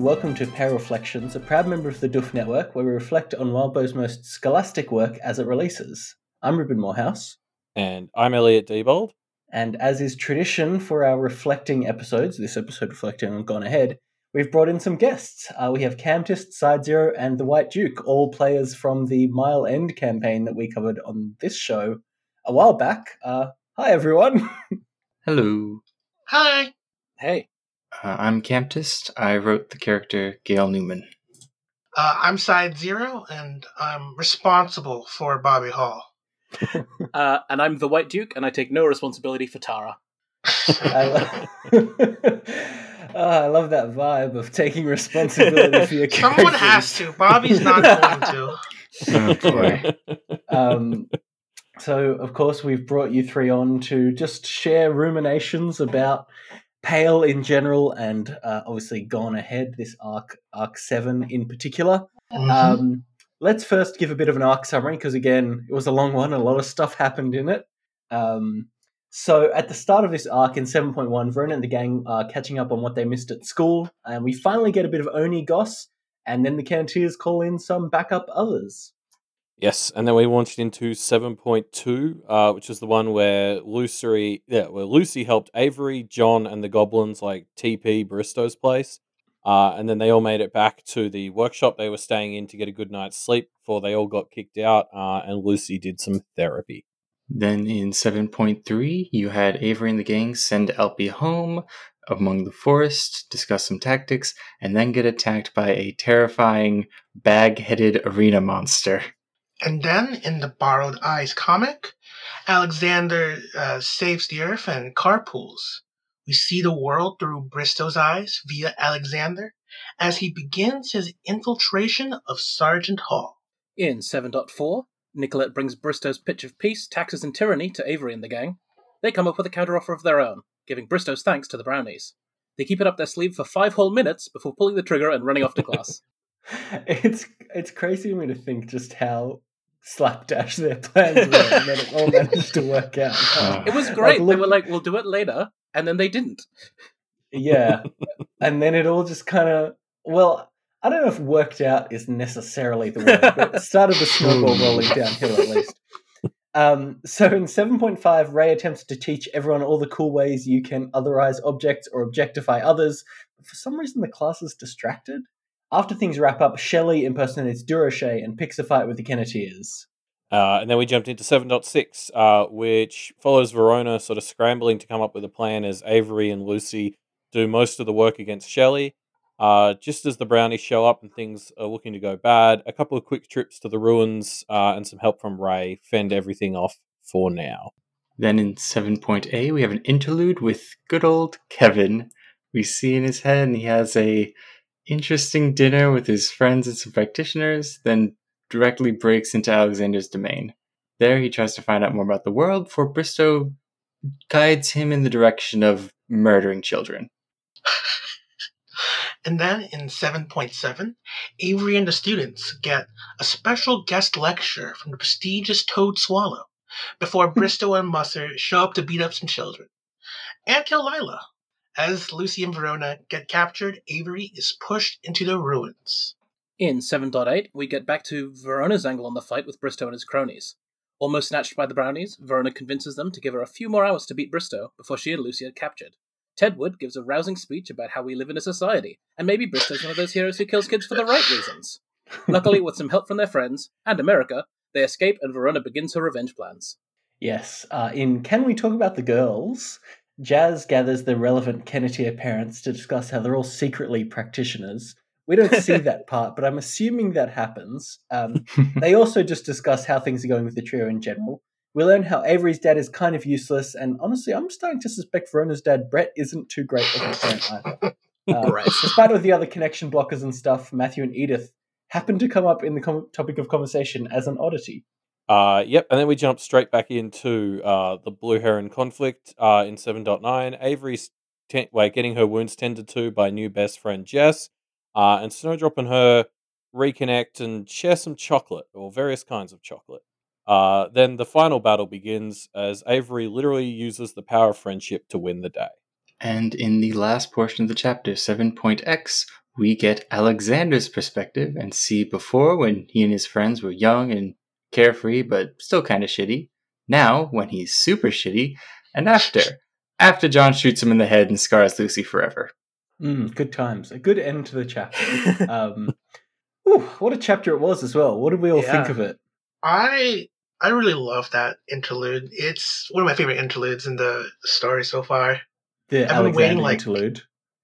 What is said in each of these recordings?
Hello and welcome to Pale Reflections, a proud member of the Doof Network, where we reflect on Wildbow's most scholastic work as it releases. I'm Reuben Morehouse, And I'm Elliot Diebold. and as is tradition for our reflecting episodes, this episode reflecting on Gone Ahead, we've brought in some guests. Uh, we have Camtist, Side Zero, and the White Duke, all players from the Mile End campaign that we covered on this show a while back. Uh, hi, everyone. Hello. Hi. Hey. Uh, I'm Camptist. I wrote the character Gail Newman. Uh, I'm Side Zero, and I'm responsible for Bobby Hall. Uh, and I'm the White Duke, and I take no responsibility for Tara. I, lo- Oh, I love that vibe of taking responsibility for your character. Someone has to. Bobby's not going to. Oh boy. um, so, of course, we've brought you three on to just share ruminations about Pale in general, and uh, obviously Gone Ahead, this arc, arc seven in particular. Mhm. Um, let's first give a bit of an arc summary because, again, it was a long one. A lot of stuff happened in it. Um, so, at the start of this arc in 7.1, Verona and the gang are catching up on what they missed at school, and we finally get a bit of Oni Goss, and then the Kenneteers call in some backup others. Yes, and then we launched into 7.2, uh, which is the one where Lucy, yeah, where Lucy helped Avery, John, and the goblins like TP Bristow's place. Uh, and then they all made it back to the workshop they were staying in to get a good night's sleep before they all got kicked out. Uh, and Lucy did some therapy. Then in 7.3, you had Avery and the gang send Elpie home among the forest, discuss some tactics, and then get attacked by a terrifying bag headed arena monster. And then, in the Borrowed Eyes comic, Alexander uh, saves the Earth and carpools. We see the world through Bristow's eyes via Alexander as he begins his infiltration of Sergeant Hall. In 7.4, Nicolette brings Bristow's pitch of peace, taxes, and tyranny to Avery and the gang. They come up with a counteroffer of their own, giving Bristow's thanks to the brownies. They keep it up their sleeve for five whole minutes before pulling the trigger and running off to class. It's it's crazy to me to think just how slapdash their plans were, and that it all managed to work out. It was great. they look- were like, we'll do it later, and then they didn't. Yeah, and then it all just kind of well, I don't know if worked out is necessarily the word, but it started the snowball rolling downhill at least. Um, so in 7.5, Ray attempts to teach everyone all the cool ways you can otherize objects or objectify others. But for some reason, the class is distracted. After things wrap up, Shelley impersonates Durocher and picks a fight with the Kenneteers. Uh, and then we jumped into 7.6, uh, which follows Verona sort of scrambling to come up with a plan as Avery and Lucy do most of the work against Shelley. Uh, just as the brownies show up and things are looking to go bad, a couple of quick trips to the ruins uh, and some help from Ray fend everything off for now. Then in 7.A, we have an interlude with good old Kevin. We see in his head, and he has a interesting dinner with his friends and some practitioners, then directly breaks into Alexander's domain. There, he tries to find out more about the world, for Bristow guides him in the direction of murdering children. And then in 7.7, Avery and the students get a special guest lecture from the prestigious Toadswallow before hmm. Bristow and Musser show up to beat up some children and kill Lila. As Lucy and Verona get captured, Avery is pushed into the ruins. In 7.8, we get back to Verona's angle on the fight with Bristow and his cronies. Almost snatched by the brownies, Verona convinces them to give her a few more hours to beat Bristow before she and Lucy are captured. Ted Wood gives a rousing speech about how we live in a society, and maybe Bristow's one of those heroes who kills kids for the right reasons. Luckily, with some help from their friends and America, they escape and Verona begins her revenge plans. Yes, uh, in Can We Talk About the Girls? Jazz gathers the relevant Kenneteer parents to discuss how they're all secretly practitioners. We don't see that part, but I'm assuming that happens. Um, they also just discuss how things are going with the trio in general. We learn how Avery's dad is kind of useless, and honestly, I'm starting to suspect Verona's dad, Brett, isn't too great of a parent either. Uh. Despite all the other connection blockers and stuff, Matthew and Edith happen to come up in the com- topic of conversation as an oddity. Uh, yep, and then we jump straight back into uh, the Blue Heron conflict uh, in 7.9. Avery's ten- wait, getting her wounds tended to by new best friend Jess, uh, and Snowdrop and her reconnect and share some chocolate, or various kinds of chocolate. Uh, then the final battle begins as Avery literally uses the power of friendship to win the day. And in the last portion of the chapter, 7.x, we get Alexander's perspective and see before when he and his friends were young and carefree, but still kind of shitty. Now, when he's super shitty, and after. After John shoots him in the head and scars Lucy forever. Mm, good times. A good end to the chapter. um, whew, what a chapter it was as well. What did we all Yeah. think of it? I I really love that interlude. It's one of my favorite interludes in the story so far. The I've been waiting, like- interlude.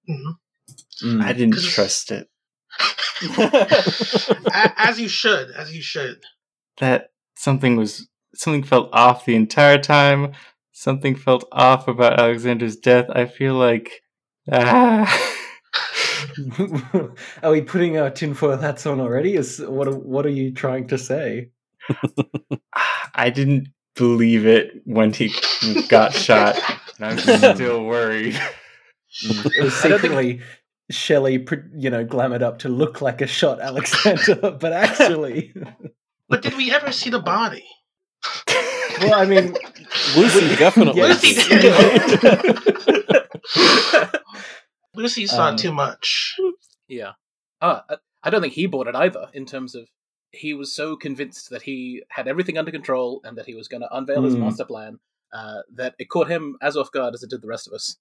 hmm Mm. I didn't trust it. As you should, as you should. That something was something felt off the entire time. Something felt off about Alexander's death. I feel like ah. are we putting our tinfoil hats on already? Is what? Are, what are you trying to say? I didn't believe it when he got shot. And I'm still worried. It was secretly Shelley, you know, glamoured up to look like a shot Alexander, but actually, But did we ever see the body? well, I mean, Lucy definitely. Yes. Lucy Lucy saw Um, too much. Yeah. Uh, I- I don't think he bought it either, in terms of he was so convinced that he had everything under control and that he was going to unveil his Hmm. master plan uh, that it caught him as off guard as it did the rest of us.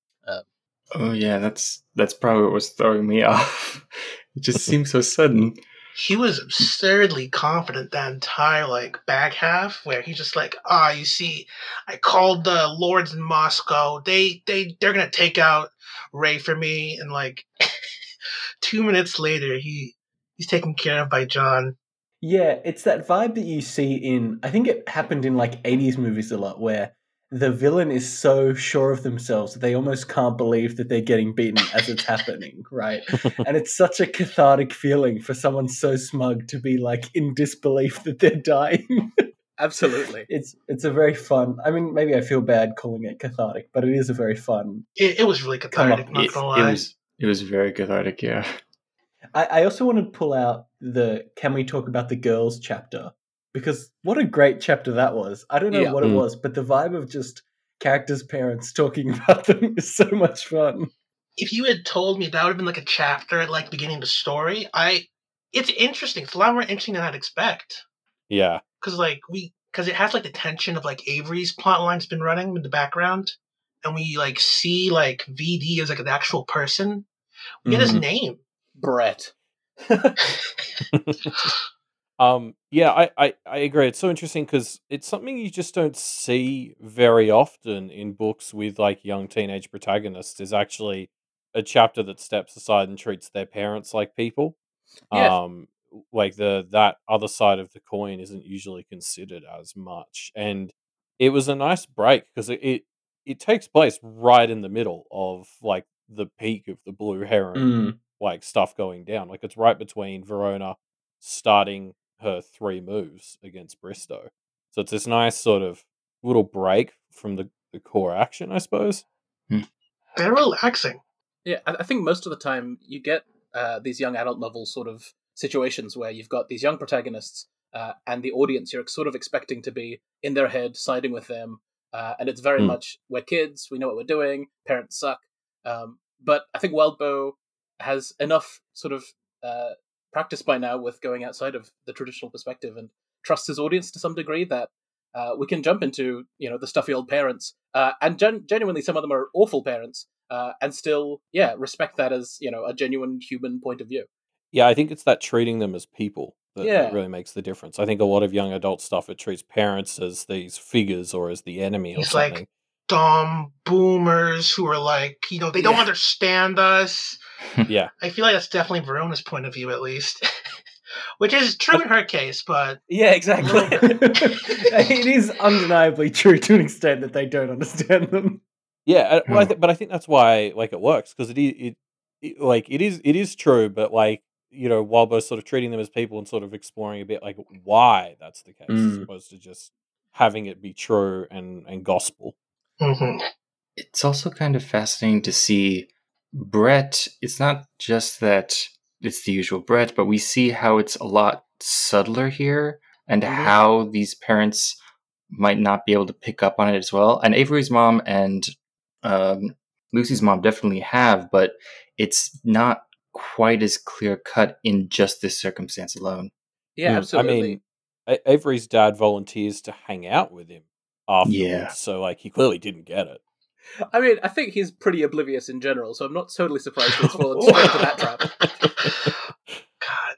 oh yeah, that's that's probably what was throwing me off. It just seemed so sudden. He was absurdly confident that entire like back half where he's just like, ah, you see, I called the lords in Moscow. They they they're gonna take out Ray for me, and like two minutes later, he he's taken care of by John. yeah, it's that vibe that you see in. I think it happened in like '80s movies a lot, where the villain is so sure of themselves that they almost can't believe that they're getting beaten as it's happening, right? and it's such a cathartic feeling for someone so smug to be like in disbelief that they're dying. Absolutely. it's it's a very fun. I mean, maybe I feel bad calling it cathartic, but it is a very fun. It, it was really cathartic. Not It, gonna it lie. was it was very cathartic. Yeah. I, I also want to pull out the "Can we talk about the girls?" chapter because what a great chapter that was. I don't know Yeah. what it Mm. was, but the vibe of just characters' parents talking about them is so much fun. if you had told me that would have been like a chapter at like beginning of the story, I it's interesting. It's a lot more interesting than I'd expect. Yeah. Because like we because it has like the tension of like Avery's plot line's been running in the background, and we like see like VD as like an actual person. We get his Mhm. name. Brett. Um, yeah, I, I, I agree. It's so interesting because it's something you just don't see very often in books with like young teenage protagonists. Is actually a chapter that steps aside and treats their parents like people. Yeah. Um, like the that other side of the coin isn't usually considered as much, and it was a nice break because it, it it takes place right in the middle of like the peak of the blue heron Mm. like stuff going down. Like it's right between Verona starting her three moves against Bristow. So it's this nice sort of little break from the, the core action, I suppose. They're relaxing. Yeah, I, I think most of the time you get uh, these young adult novel sort of situations where you've got these young protagonists uh, and the audience you're sort of expecting to be in their head, siding with them, uh, and it's very Hmm. much we're kids, we know what we're doing, parents suck. Um, but I think Wildbow has enough sort of uh, practice by now with going outside of the traditional perspective and trusts his audience to some degree that uh, we can jump into you know the stuffy old parents uh, and gen- genuinely some of them are awful parents uh, and still yeah respect that as you know a genuine human point of view Yeah, I think it's that treating them as people that, that really makes the difference. I think a lot of young adult stuff it treats parents as these figures or as the enemy or He's like- something. Dumb boomers who are like, you know, they don't Yeah. understand us. yeah, I feel like that's definitely Verona's point of view, at least. Which is true in her case, but yeah exactly it is undeniably true to an extent that they don't understand them. yeah. Well, I Hmm. th- but I think that's why like it works because it, it it like it is it is true, but like you know, while both sort of treating them as people and sort of exploring a bit like why that's the case, as Mm. opposed to just having it be true and and gospel. Mhm. It's also kind of fascinating to see Brett. It's not just that it's the usual Brett, but we see how it's a lot subtler here and Mhm. how these parents might not be able to pick up on it as well. And Avery's mom and um, Lucy's mom definitely have, but it's not quite as clear cut in just this circumstance alone. Yeah, absolutely. I mean, Avery's dad volunteers to hang out with him afterwards, Yeah. so like he clearly didn't get it. I mean, I think he's pretty oblivious in general, so I'm not totally surprised he's fallen straight into that trap. God,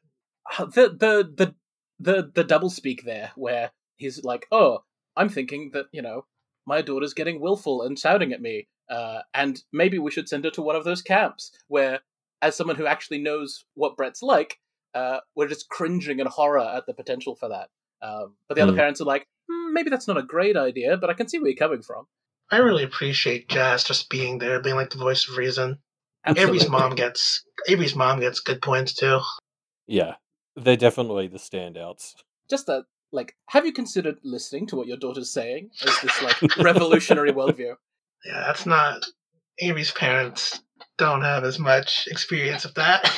Uh, The the the the the double speak there, where he's like, "Oh, I'm thinking that you know my daughter's getting willful and shouting at me, uh, and maybe we should send her to one of those camps where, as someone who actually knows what Brett's like, uh, we're just cringing in horror at the potential for that." Um, but the other Hmm. parents are like, "Maybe that's not a great idea, but I can see where you're coming from." I really appreciate Jazz just being there, being like the voice of reason. Avery's mom gets Avery's mom gets good points too. Yeah, they're definitely the standouts. just that like have you considered listening to what your daughter's saying as this like revolutionary worldview Yeah, that's not Avery's parents don't have as much experience of that.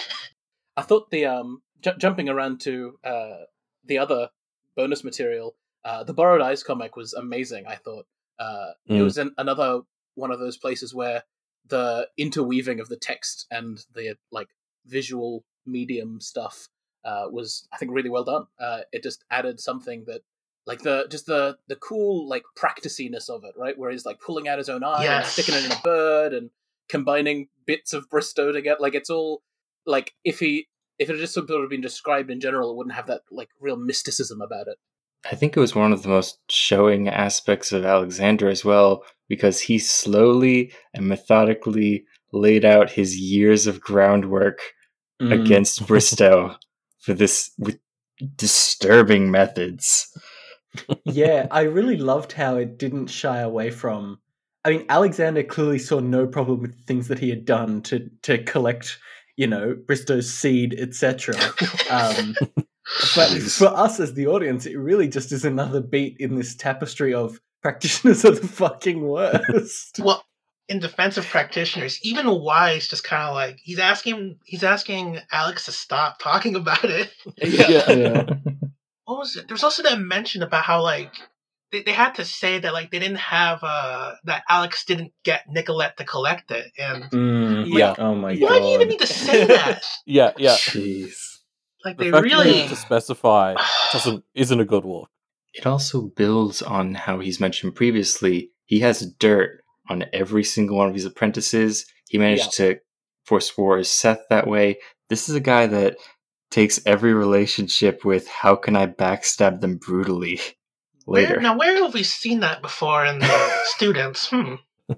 i thought the um ju- jumping around to uh the other bonus material uh the borrowed eyes comic was amazing i thought uh it Mm. was an, another one of those places where the interweaving of the text and the like visual medium stuff uh, was I think really well done. Uh, it just added something that like the just the the cool like practiciness of it, right? Where he's like pulling out his own eye and sticking it in a bird and combining bits of Bristow together. Like it's all like if he if it had just sort of been described in general, it wouldn't have that like real mysticism about it. I think it was one of the most showing aspects of Alexander as well, because he slowly and methodically laid out his years of groundwork Mm. against Bristow for this with disturbing methods. yeah, I really loved how it didn't shy away from. I mean, Alexander clearly saw no problem with things that he had done to to collect, you know, Bristow's seed, etc. Um, but Jeez. for us as the audience, it really just is another beat in this tapestry of practitioners are the fucking worst. well, in defense of practitioners, even Wise just kind of like he's asking he's asking Alex to stop talking about it. yeah. What was it? There was also that mention about how like they, they had to say that like they didn't have uh that Alex didn't get Nicolette to collect it, and Mm, Yeah. Oh my god. why do you even need to say that? Yeah, yeah. Jeez. Like The they fact really need to specify doesn't isn't a good look. It also builds on how he's mentioned previously. He has dirt on every single one of his apprentices. He managed to forswear Seth that way. This is a guy that takes every relationship with how can I backstab them brutally later. Where, now, where have we seen that before in the students? Hmm.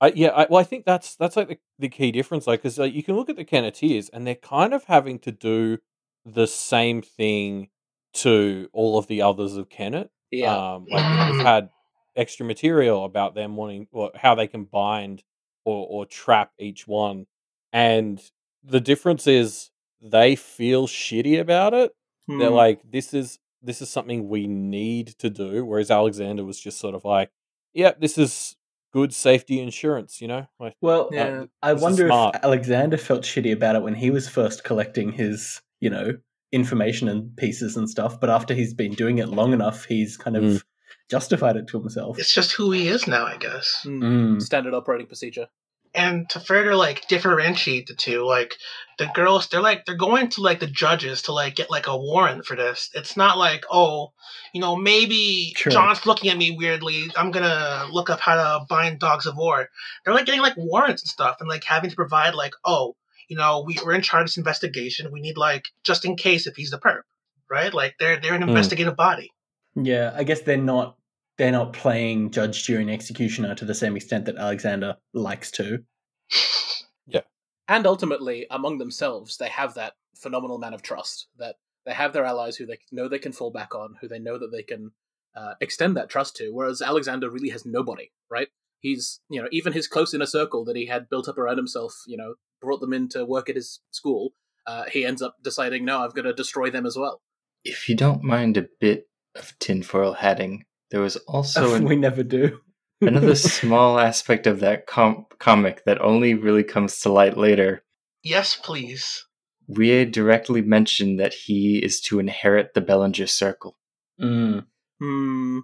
I, yeah, I, well, I think that's that's like the, the key difference, like, because like, you can look at the Kenneteers and they're kind of having to do the same thing to all of the others of Kennet. Yeah. Um, like you know, we've had extra material about them wanting or how they can bind or or trap each one, and the difference is they feel shitty about it. They're Hmm. like, this is this is something we need to do, whereas Alexander was just sort of like, yep, this is good safety insurance, you know. Like, Well, Yeah. I wonder if Alexander felt shitty about it when he was first collecting his, you know, information and pieces and stuff. But after he's been doing it long enough, he's kind of Mm. justified it to himself. It's just who he is now, I guess. Hmm. Mm. Standard operating procedure. And to further like differentiate the two, like the girls, they're like they're going to like the judges to like get like a warrant for this. It's not like oh, you know, maybe Sure. John's looking at me weirdly. I'm gonna look up how to bind dogs of war. They're like getting like warrants and stuff, and like having to provide like oh, you know, we, we're in charge of this investigation. We need like just in case if he's the perp, right? Like they're they're an Mm. investigative body. Yeah, I guess they're not they're not playing judge, jury, and executioner to the same extent that Alexander likes to. Yeah. And ultimately among themselves they have that phenomenal man of trust that they have their allies who they know they can fall back on who they know that they can uh, extend that trust to whereas alexander really has nobody right he's you know even his close inner circle that he had built up around himself you know brought them in to work at his school uh, he ends up deciding no i'm going to destroy them as well If you don't mind a bit of tinfoil hatting, there was also an, we never do. another small aspect of that com- comic that only really comes to light later. yes, please. Rie directly mentioned that he is to inherit the Belanger Circle. Mm. hmm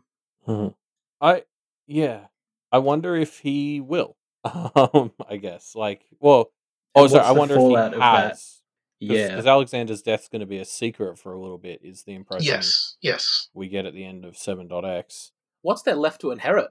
Mhm. I yeah, I wonder if he will. Um, I guess like well, oh sorry, I wonder if fallout he of that? has. Yeah. because Alexander's death's going to be a secret for a little bit. Is the impression Yes, yes. we get at the end of Seven X? What's there left to inherit?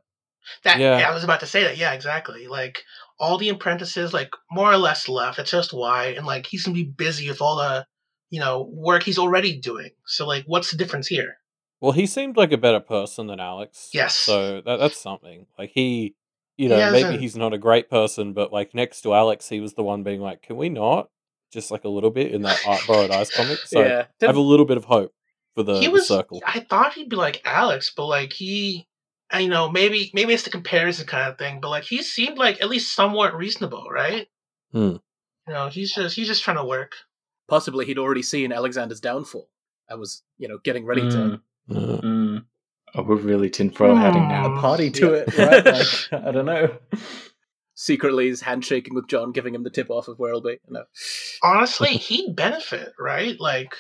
That Yeah. yeah. I was about to say that. Yeah, exactly. Like all the apprentices, like more or less left. It's just why, and like he's gonna be busy with all the, you know, work he's already doing. So like, what's the difference here? Well, he seemed like a better person than Alex. Yes. So that that's something. Like he, you He know, maybe he's not a great person, but like next to Alex, he was the one being like, "Can we not?" Just like a little bit in that Art Borrowed Eyes comic. So yeah. I have a little bit of hope for the, he the circle. I thought he'd be like Alex, but like he, I you know, maybe maybe it's the comparison kind of thing. But like he seemed like at least somewhat reasonable, right? Hmm. You know, he's just he's just trying to work. Possibly he'd already seen Alexander's downfall. I was, you know, getting ready to. Mm, Uh, mm. Oh, we're really tinfoil hatting Hmm. now. A party to Yeah. it, right? Like, I don't know. Secretly, he's handshaking with John, giving him the tip off of where he'll be. No. Honestly, he'd benefit, right? Like,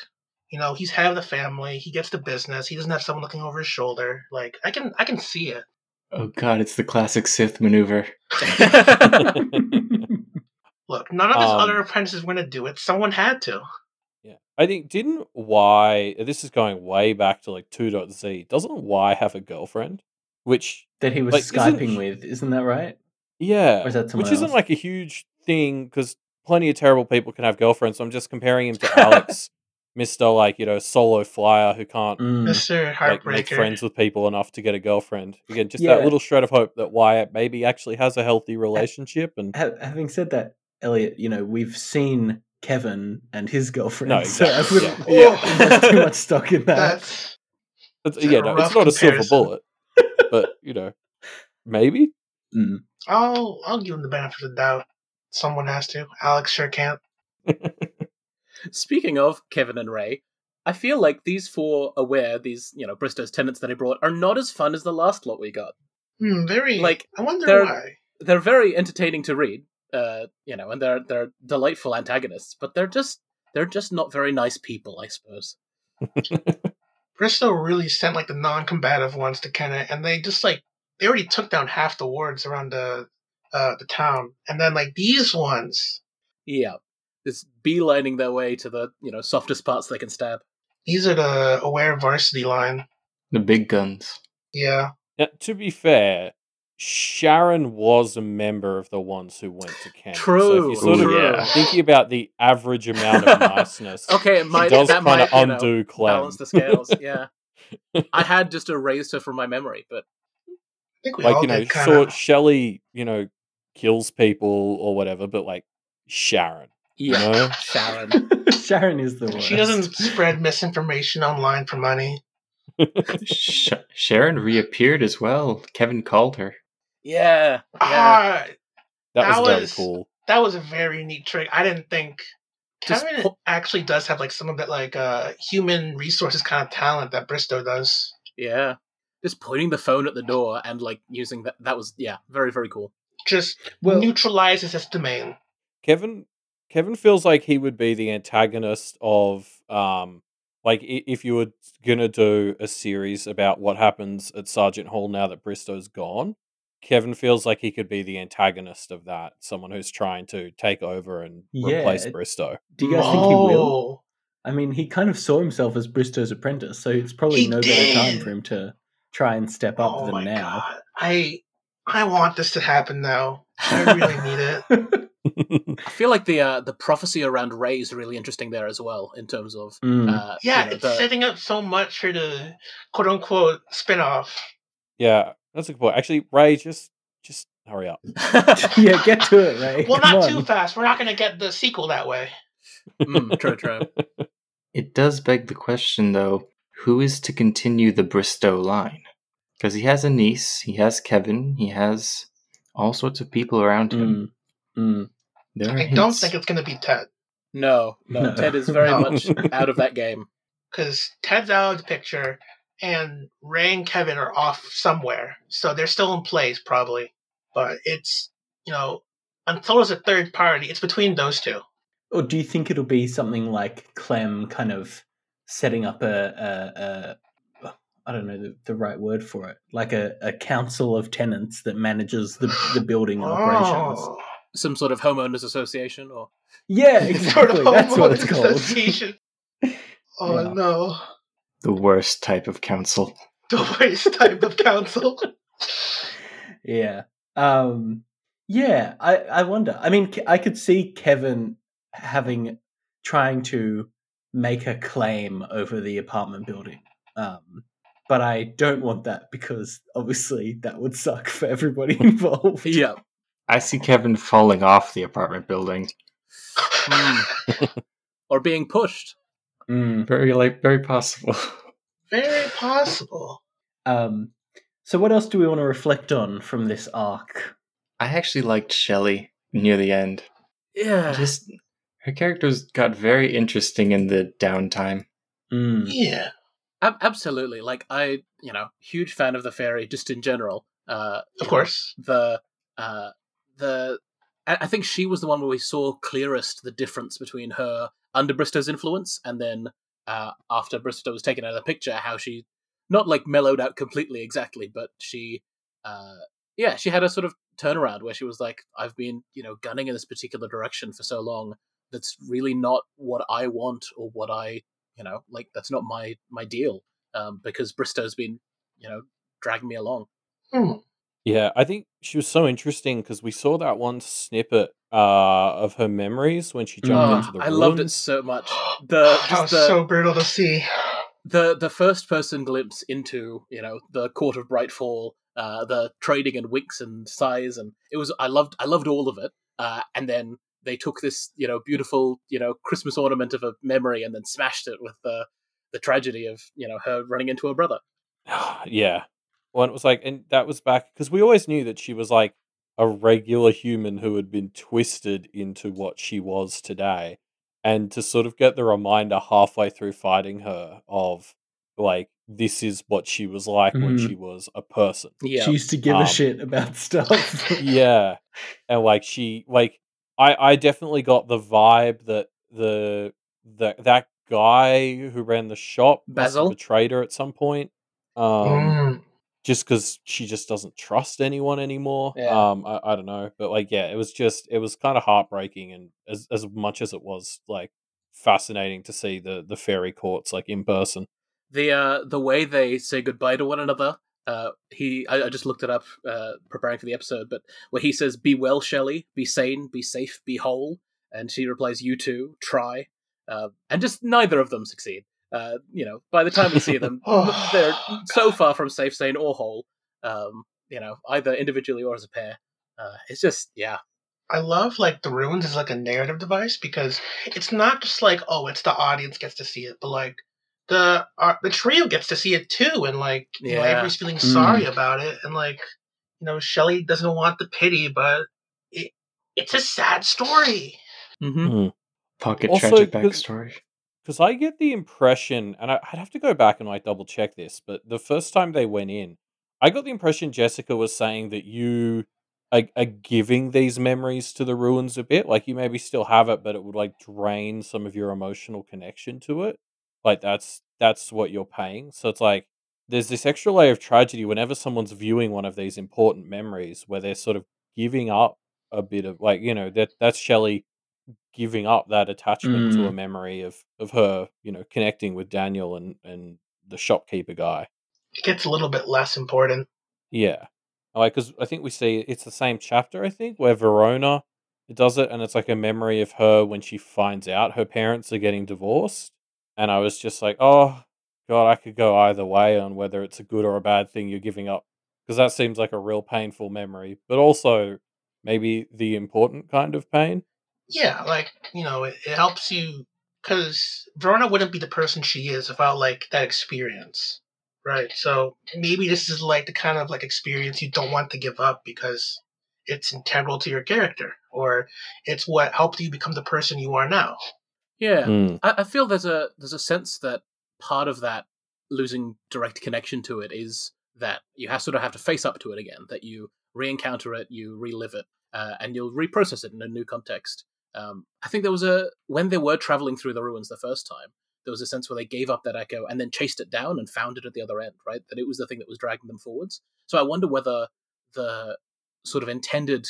you know, he's head of the family. He gets the business. He doesn't have someone looking over his shoulder. Like, I can I can see it. Oh god, it's the classic Sith maneuver. Look, none of his Um, other apprentices were going to do it. Someone had to. yeah, I think didn't Y. This is going way back to like 2.z. Doesn't Y have a girlfriend? Which that he was Like, isn't- skyping with, isn't that right? Yeah, Or is that someone which isn't like a huge thing because plenty of terrible people can have girlfriends. So I'm just comparing him to Alex, Mister like you know solo flyer who can't Mm. Mr. like make Heartbreaker. friends with people enough to get a girlfriend. Again, just Yeah. that little shred of hope that Wyatt maybe actually has a healthy relationship and Ha- having said that, Elliot, you know we've seen Kevin and his girlfriend, No, so I exactly, wouldn't yeah. invest too much stock in that. That's it's, It's a yeah, no, it's rough not a silver comparison. bullet, but you know, maybe. Mm. I'll I'll give him the benefit of the doubt. Someone has to. Alex sure can't. Speaking of Kevin and Ray, I feel like these four aware, these, you know, Bristow's tenants that he brought, are not as fun as the last lot we got. Hmm, very. Like, I wonder they're- why. They're very entertaining to read, uh, you know, and they're they're delightful antagonists, but they're just they're just not very nice people, I suppose. Bristow really sent like the non-combative ones to Kennet, and they just like they already took down half the wards around the uh, the town, and then like these ones, Yeah. Just beelining their way to the, you know, softest parts they can stab. these are the aware varsity line. The big guns. Yeah, Now, to be fair, Sharon was a member of the ones who went to Kent. So True, if you're sort of. Yeah. thinking about the average amount of niceness, Okay, it might does that kind might of you know, undo Clem. balance the scales. Yeah, I had just erased her from my memory, but I think we like all you know, did kind sure, of. Shelley, you know, kills people or whatever, but like Sharon, you yeah, know, Sharon. Sharon is the worst. She doesn't spread misinformation online for money. Sh- Sharon reappeared as well. Kevin called her. Yeah, yeah. Ah, that, was, That very cool. that was a very neat trick. I didn't think Just Kevin pu- actually does have like some of that like uh human resources kind of talent that Bristow does. Yeah. Just pointing the phone at the door and like using that that was yeah, very, very cool. Just Well- neutralizes his domain. Kevin Kevin feels like he would be the antagonist of um like if you were gonna do a series about what happens at Sergeant Hall now that Bristow's gone, Kevin feels like he could be the antagonist of that, someone who's trying to take over and replace Bristow. Do you guys think he will? Oh, I mean, he kind of saw himself as Bristow's apprentice, so it's probably He no better time for him to try and step up Oh than my now. god. I I want this to happen now. I really need it. I feel like the uh, the prophecy around Ray is really interesting there as well in terms of Mm. uh, Yeah, you know, it's the- setting up so much for the quote unquote spin off. yeah, that's a good point. Actually, Ray, just just hurry up. yeah, get to it, Ray. Well, Come not on. too fast. We're not gonna get the sequel that way. Mm, true, true. It does beg the question, though who is to continue the Bristow line? Because he has a niece, he has Kevin, he has all sorts of people around him. Mm. Mm. There are I don't think it's gonna be Ted. No, no, No. Ted is very No. much out of that game. because Ted's out of the picture, and Ray and Kevin are off somewhere, so they're still in place probably. But it's you know until there's a third party, it's between those two. Or do you think it'll be something like Clem kind of setting up a, a, a I don't know the, the right word for it, like a, a council of tenants that manages the, the building and operations. Oh. Some sort of homeowners association, or Yeah, Sort exactly. of That's what it's homeowners called. association. Oh Yeah. no. The worst type of council. The worst type of council. Yeah. Um yeah, I I wonder. I mean, I could see Kevin having trying to make a claim over the apartment building. Um but I don't want that because obviously that would suck for everybody involved. yeah, I see Kevin falling off the apartment building. Hmm. or being pushed. Mm. Very like very possible. Very possible. Um so what else do we want to reflect on from this arc? I actually liked Shelley near the end. Yeah, Just her characters got very interesting in the downtime. Mm. Yeah. Ab- absolutely. Like I, you know, huge fan of the fairy just in general. Uh, Of course. the uh the I I think she was the one where we saw clearest the difference between her under Bristow's influence and then uh after Bristow was taken out of the picture, how she not like mellowed out completely exactly, but she uh yeah, she had a sort of turnaround where she was like, I've been, you know, gunning in this particular direction for so long that's really not what I want or what I you know, like that's not my my deal. Um because Bristow's been, you know, dragging me along. Hmm. Yeah, I think she was so interesting because we saw that one snippet uh, of her memories when she jumped Oh, into the room. I loved it so much. The that just was the, so brutal to see. the the first person glimpse into you know the court of Brightfall, uh, the trading and winks and sighs, and it was I loved I loved all of it. Uh, and then they took this you know beautiful you know Christmas ornament of a memory and then smashed it with the the tragedy of you know her running into her brother. yeah. Well, it was like, and that was back because we always knew that she was like a regular human who had been twisted into what she was today. And to sort of get the reminder halfway through fighting her of like, this is what she was like when Mhm. she was a person. Yeah, She used to give Um, a shit about stuff. yeah and like she like i i definitely got the vibe that the the that guy who ran the shop Basil? betrayed her at some point um Mm. just because she just doesn't trust anyone anymore Yeah. um I, I don't know but like yeah it was just it was kind of heartbreaking and as as much as it was like fascinating to see the the fairy courts like in person the uh the way they say goodbye to one another uh he i, I just looked it up uh preparing for the episode but where he says be well shelley. Be sane. Be safe. Be whole. And she replies you too. Try. Uh, and just neither of them succeed. Uh you know by the time we see them Oh, they're so far from safe sane or whole um you know either individually or as a pair. Uh it's just yeah. I love like the ruins is like a narrative device because it's not just like oh it's the audience gets to see it, but like the uh, the trio gets to see it too, and like you know Yeah. everybody's feeling Mm. sorry about it, and like you know Shelley doesn't want the pity, but it it's a sad story. mm-hmm. Pocket Also, tragic 'cause- backstory. Because I get the impression, and I, I'd have to go back and like double check this, but the first time they went in, I got the impression Jessica was saying that you are, are giving these memories to the ruins a bit. Like you maybe still have it, but it would like drain some of your emotional connection to it. Like that's that's what you're paying. So it's like there's this extra layer of tragedy whenever someone's viewing one of these important memories where they're sort of giving up a bit of like you know that that's Shelley giving up that attachment to a mm. memory of of her, you know, connecting with Daniel and and the shopkeeper guy. It gets a little bit less important. Yeah, like because I think we see it's the same chapter. I think where Verona does it, and it's like a memory of her when she finds out her parents are getting divorced. And I was just like, oh god, I could go either way on whether it's a good or a bad thing you're giving up, because that seems like a real painful memory, but also maybe the important kind of pain. Yeah, like you know it, it helps you because Verona wouldn't be the person she is without like that experience, right? So maybe this is like the kind of like experience you don't want to give up because it's integral to your character or it's what helped you become the person you are now. Yeah Mm. I, I feel there's a there's a sense that part of that losing direct connection to it is that you have sort of have to face up to it again, that you re-encounter it, you relive it, uh, and you'll reprocess it in a new context. Um, I think there was a when they were traveling through the ruins the first time, there was a sense where they gave up that echo and then chased it down and found it at the other end, right? That it was the thing that was dragging them forwards. So I wonder whether the sort of intended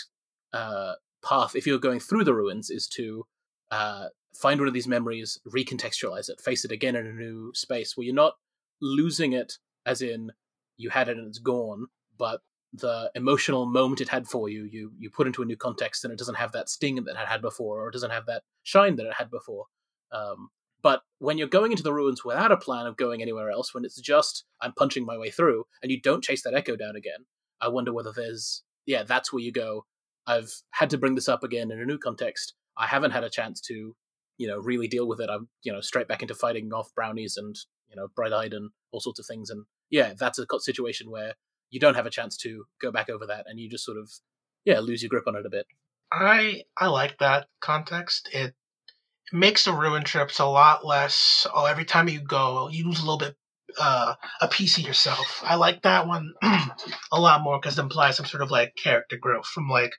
uh, path, if you're going through the ruins, is to uh, find one of these memories, recontextualize it, face it again in a new space where you're not losing it as in you had it and it's gone, but the emotional moment it had for you, you you put into a new context and it doesn't have that sting that it had before, or it doesn't have that shine that it had before. Um, but when you're going into the ruins without a plan of going anywhere else, when it's just I'm punching my way through, and you don't chase that echo down again, I wonder whether there's yeah, that's where you go. I've had to bring this up again in a new context. I haven't had a chance to, you know, really deal with it. I'm, you know, straight back into fighting off brownies and, you know, bright eyed and all sorts of things. And yeah, that's a situation where you don't have a chance to go back over that and you just sort of, yeah, lose your grip on it a bit. I I like that context. It makes the ruin trips a lot less. Oh, every time you go, you lose a little bit uh, a piece of yourself. I like that one a lot more because it implies some sort of like character growth from like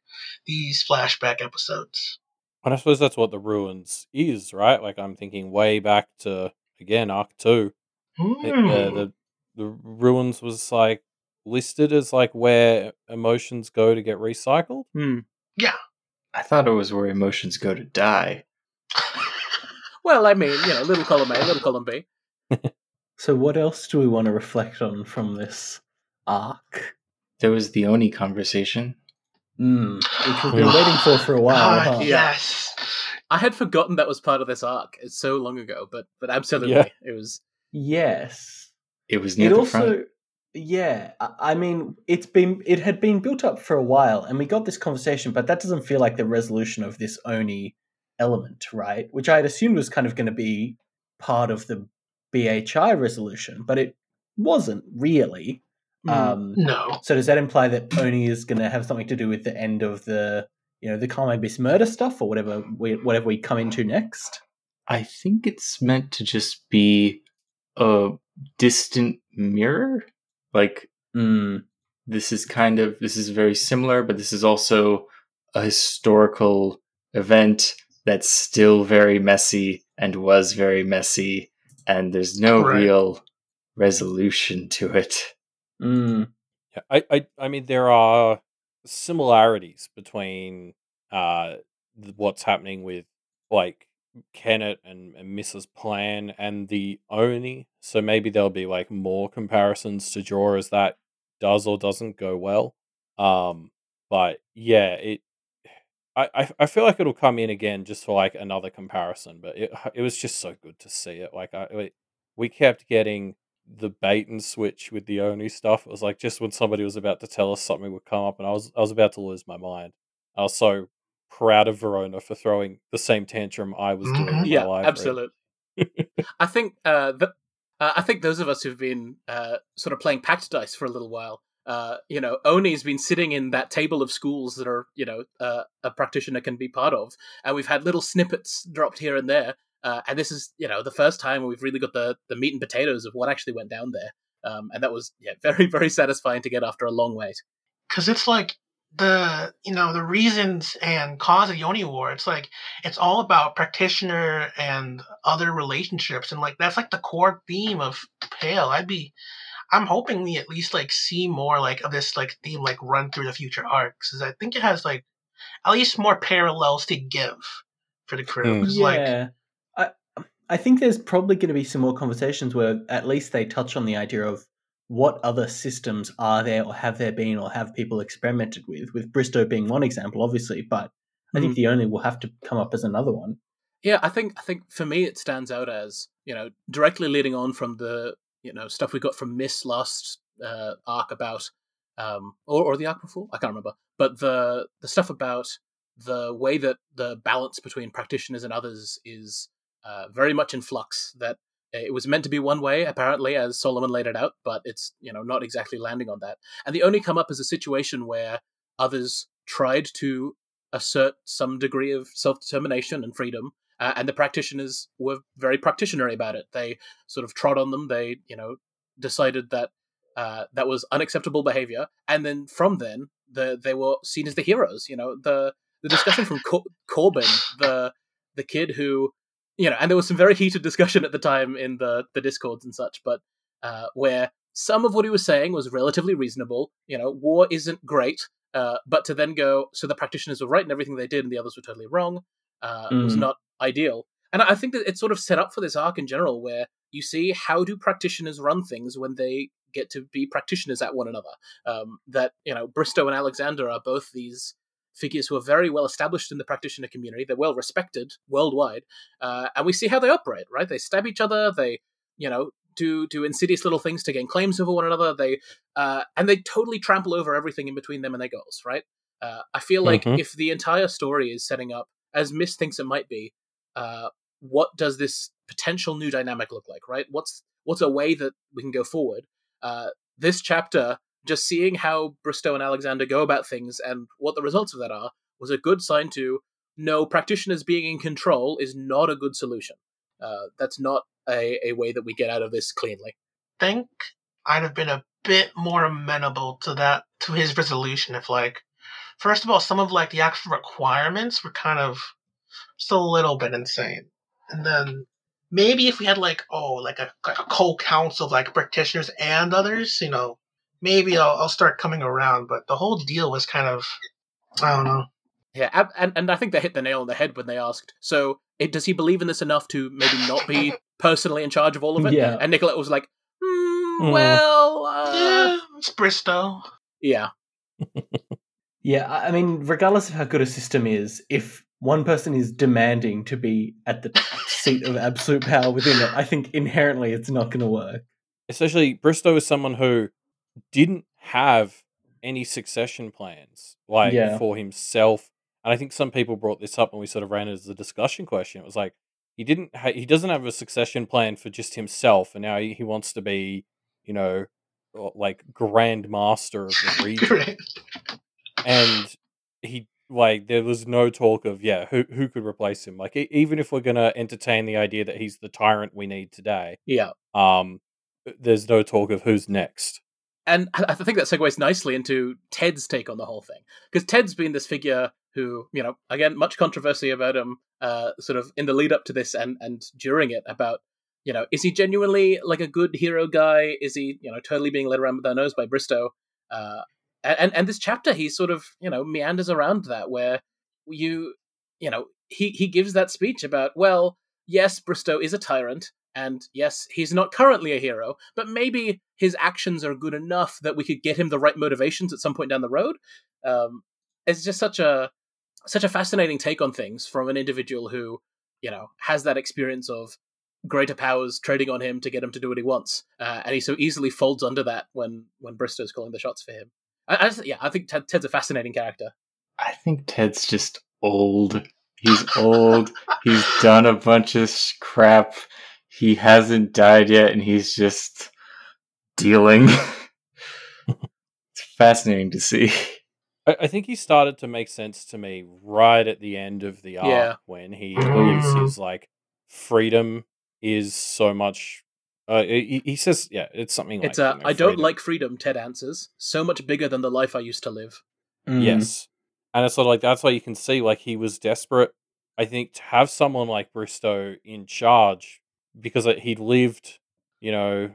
these flashback episodes. And I suppose that's what the ruins is, right? Like I'm thinking way back to again Arc Two. Mm. The, the the ruins was like listed as like where emotions go to get recycled. Hmm. Yeah. I thought it was where emotions go to die. Well, I mean, you know, little column A, little column B. So, what else do we want to reflect on from this arc? There was the Oni conversation. Mm, which we've been waiting for for a while. God, huh? yes. I had forgotten that was part of this arc. It's so long ago, but but absolutely, Yeah. it was. Yes. It was near It the also, front. yeah. I- I mean, it's been it had been built up for a while, and we got this conversation, but that doesn't feel like the resolution of this Oni element, right? Which I had assumed was kind of going to be part of the BHI resolution, but it wasn't really. Mm. Um, No. so does that imply that Oni is going to have something to do with the end of the, you know, the Carmen Abyss murder stuff or whatever we whatever we come into next? I think it's meant to just be a distant mirror. Like Mm, this is kind of this is very similar, but this is also a historical event that's still very messy and was very messy, and there's no Right. real resolution to it. Mm, Yeah, I, I, I mean, there are similarities between uh what's happening with like Kennet and, and Mrs. Plan and the Oni. So maybe there'll be like more comparisons to draw as that does or doesn't go well. Um, but yeah, it. I, I, I feel like it'll come in again just for like another comparison, but it it was just so good to see it. Like I, we- we kept getting the bait and switch with the Oni stuff. It was like just when somebody was about to tell us something would come up, and I was I was about to lose my mind. I was so proud of Verona for throwing the same tantrum I was doing. Mhm. in my yeah, live absolutely. I think uh, that uh, I think those of us who've been uh, sort of playing Pact Dice for a little while, uh, you know, Oni's been sitting in that table of schools that are, you know, uh, a practitioner can be part of, and we've had little snippets dropped here and there. Uh, and this is, you know, the first time we've really got the the meat and potatoes of what actually went down there. Um, and that was yeah, very very satisfying to get after a long wait. because it's like the you know the reasons and cause of the Oni War. It's like it's all about practitioner and other relationships, and like that's like the core theme of Pale. I'd be, I'm hoping we at least like see more like of this like theme like run through the future arcs. 'cause I think it has like at least more parallels to give for the crew. Hmm. 'Cause, like yeah. I think there's probably going to be some more conversations where at least they touch on the idea of what other systems are there or have there been or have people experimented with, with Bristow being one example, obviously, but I think the Oni will have to come up as another one. Yeah, I think I think for me it stands out as you know directly leading on from the you know stuff we got from Miss last uh, arc about um or, or the arc before? I can't remember, but the the stuff about the way that the balance between practitioners and others is uh, very much in flux. That it was meant to be one way apparently as Solomon laid it out, but it's you know not exactly landing on that. And the Oni come up as a situation where others tried to assert some degree of self determination and freedom uh, and the practitioners were very practitionary about it. They sort of trod on them. They, you know, decided that uh, that was unacceptable behavior, and then from then, the they were seen as the heroes. You know, the the discussion from Cor- Corbin, the the kid who you know, and there was some very heated discussion at the time in the the discords and such, but uh, where some of what he was saying was relatively reasonable. You know, war isn't great, uh, but to then go, so the practitioners were right in everything they did, and the others were totally wrong, uh, was Mm. not ideal. And I think that it's sort of set up for this arc in general, where you see how do practitioners run things when they get to be practitioners at one another. Um, that you know, Bristow and Alexander are both these figures who are very well established in the practitioner community. They're well respected worldwide, uh, and we see how they operate. Right? They stab each other. They, you know, do do insidious little things to gain claims over one another. They uh, and they totally trample over everything in between them and their goals. Right? Uh, I feel like Mhm. if the entire story is setting up as Miss thinks it might be, uh, what does this potential new dynamic look like? Right? What's what's a way that we can go forward? Uh, this chapter just seeing how Bristow and Alexander go about things and what the results of that are was a good sign to no practitioners being in control is not a good solution. Uh, that's not a, a way that we get out of this cleanly. think I'd have been a bit more amenable to that to his resolution if like first of all some of like the actual requirements were kind of just a little bit insane. And then maybe if we had like oh like a like a co-council of like practitioners and others, you know, maybe I'll, I'll start coming around. But the whole deal was kind of I don't know. Yeah, and and I think they hit the nail on the head when they asked. So, it, does he believe in this enough to maybe not be personally in charge of all of it? Yeah. And Nicolette was like, hmm, Hmm. "Well, uh, yeah, it's Bristow. yeah, Yeah, I I mean, regardless of how good a system is, if one person is demanding to be at the seat of absolute power within it, I think inherently it's not going to work. Especially Bristow is someone who didn't have any succession plans, like Yeah. for himself. And I think some people brought this up when we sort of ran it as a discussion question. It was like he didn't, ha- he doesn't have a succession plan for just himself, and now he, he wants to be, you know, like grand master of the region. And he like there was no talk of yeah who who could replace him like e- even if we're gonna entertain the idea that he's the tyrant we need today yeah." um there's no talk of who's next and I think that segues nicely into Ted's take on the whole thing because Ted's been this figure who, you know, again, much controversy about him, uh, sort of in the lead up to this and and during it about, you know, is he genuinely like a good hero guy? Is he, you know, totally being led around with their nose by Bristow? Uh, and- and this chapter, he sort of, you know, meanders around that where you, you know, he he gives that speech about, well, yes, Bristow is a tyrant. And yes, he's not currently a hero, but maybe his actions are good enough that we could get him the right motivations at some point down the road. Um, it's just such a such a fascinating take on things from an individual who, you know, has that experience of greater powers trading on him to get him to do what he wants, uh, and he so easily folds under that when when Bristow's calling the shots for him. I, I just, yeah, I think Ted, Ted's a fascinating character. I think Ted's just old. He's old. he's done a bunch of crap. He hasn't died yet, and he's just dealing. it's fascinating to see. I, I think he started to make sense to me right at the end of the arc Yeah. when he gives his like freedom is so much uh he, he says yeah it's something like it's uh, you know, I don't freedom. like freedom. Ted answers so much bigger than the life I used to live. Mm. Yes. And it's sort of like that's why you can see like he was desperate. I think to have someone like Bristow in charge because he'd lived, you know,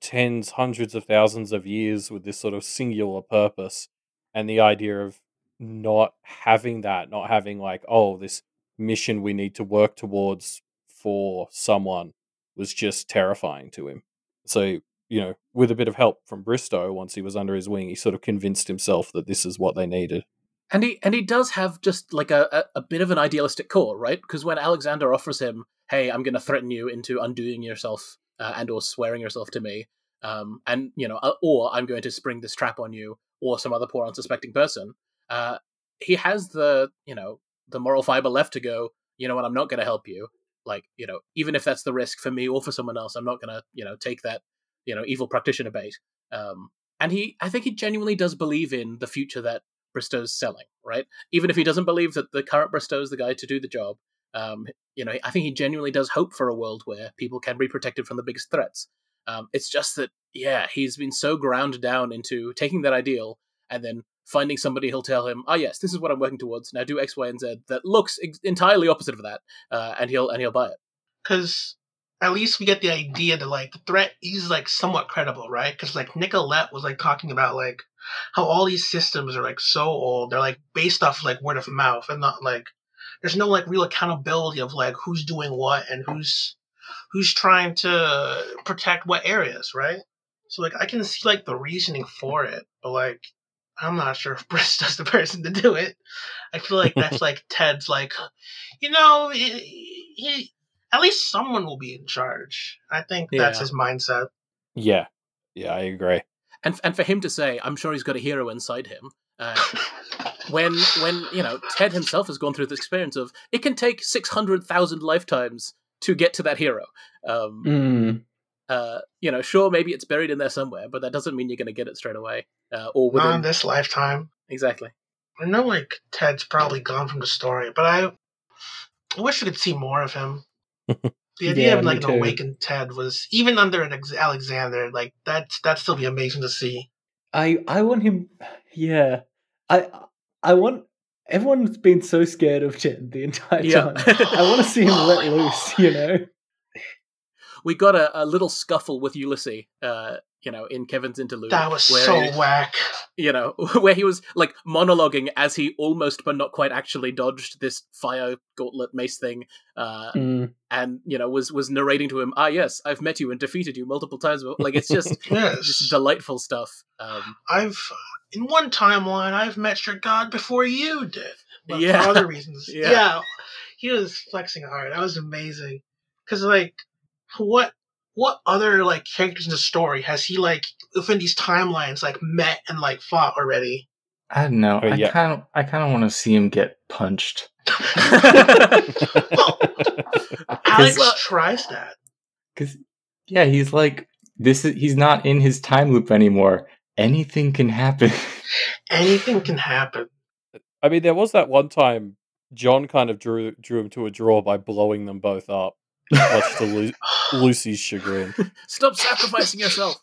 tens, hundreds of thousands of years with this sort of singular purpose, and the idea of not having that, not having like, oh, this mission we need to work towards for someone was just terrifying to him. So you know, with a bit of help from Bristow, once he was under his wing, he sort of convinced himself that this is what they needed. And he and he does have just like a, a, a bit of an idealistic core, right? Because when Alexander offers him, "Hey, I'm going to threaten you into undoing yourself uh, and or swearing yourself to me," um, and you know, uh, or I'm going to spring this trap on you or some other poor unsuspecting person, uh, he has the you know the moral fiber left to go. You know what? I'm not going to help you. Like you know, even if that's the risk for me or for someone else, I'm not going to you know take that you know evil practitioner bait. Um, and he, I think he genuinely does believe in the future that Bristow's selling, right? Even if he doesn't believe that the current Bristow's the guy to do the job, um, you know, I think he genuinely does hope for a world where people can be protected from the biggest threats. Um, it's just that, yeah, he's been so ground down into taking that ideal and then finding somebody who'll tell him, "Ah, yes, this is what I'm working towards. Now do X, Y, and Z." That looks ex- entirely opposite of that, uh, and he'll and he'll buy it. because at least we get the idea that like the threat is like somewhat credible, right? Because like Nicolette was like talking about like how all these systems are like so old. They're like based off like word of mouth and not like there's no like real accountability of like who's doing what and who's who's trying to protect what areas, right? So like I can see like the reasoning for it, but like I'm not sure if Bristow's the person to do it. I feel like that's like Ted's like, you know, he, he at least someone will be in charge. I think that's his mindset. Yeah, yeah, I agree. And and for him to say, I'm sure he's got a hero inside him. Uh, when when you know Ted himself has gone through the experience of it can take six hundred thousand lifetimes to get to that hero. Um, Mm. uh, you know, sure, maybe it's buried in there somewhere, but that doesn't mean you're going to get it straight away uh, or Not in within this lifetime. exactly. I know like Ted's probably gone from the story, but I, I wish we could see more of him. The idea Yeah, of like an awakened Ted was even under an Ex- Alexander, like that's that'd still be amazing to see. I I want him. Yeah, I I want. Everyone's been so scared of Ted the entire Yeah. time. I want to see him let loose. You know. We got a, a little scuffle with Ulysses, uh, you know, in Kevin's interlude. That was where so he- whack. you know, where he was like monologuing as he almost but not quite actually dodged this fire gauntlet mace thing, uh, Mm. and you know was was narrating to him, ah yes, I've met you and defeated you multiple times. before." Like it's just Yes, just delightful stuff. Um, I've in one timeline I've met your god before you did. But Yeah. for other reasons. Yeah. yeah. He was flexing hard. That was amazing. Cause like what what other like characters in the story has he like within these timelines like met and like fought already? I don't know. Oh, I kind of, I kind of want to see him get punched. well, Alex Well- tries that. Cause yeah, he's like this. Is, he's not in his time loop anymore. Anything can happen. Anything can happen. I mean, there was that one time John kind of drew drew him to a draw by blowing them both up, much to Lu- Lucy's chagrin. Stop sacrificing yourself.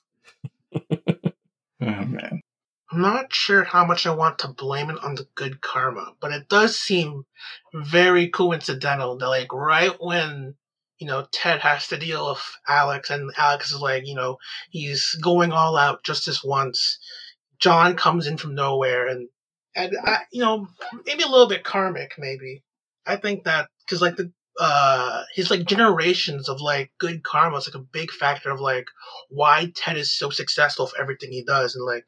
oh man. I'm not sure how much I want to blame it on the good karma, but it does seem very coincidental that like right when you know Ted has to deal with Alex and Alex is like, you know, he's going all out just this once. John comes in from nowhere and and I, you know, maybe a little bit karmic maybe. I think that cuz like the uh his like generations of like good karma is like a big factor of like why Ted is so successful with everything he does and like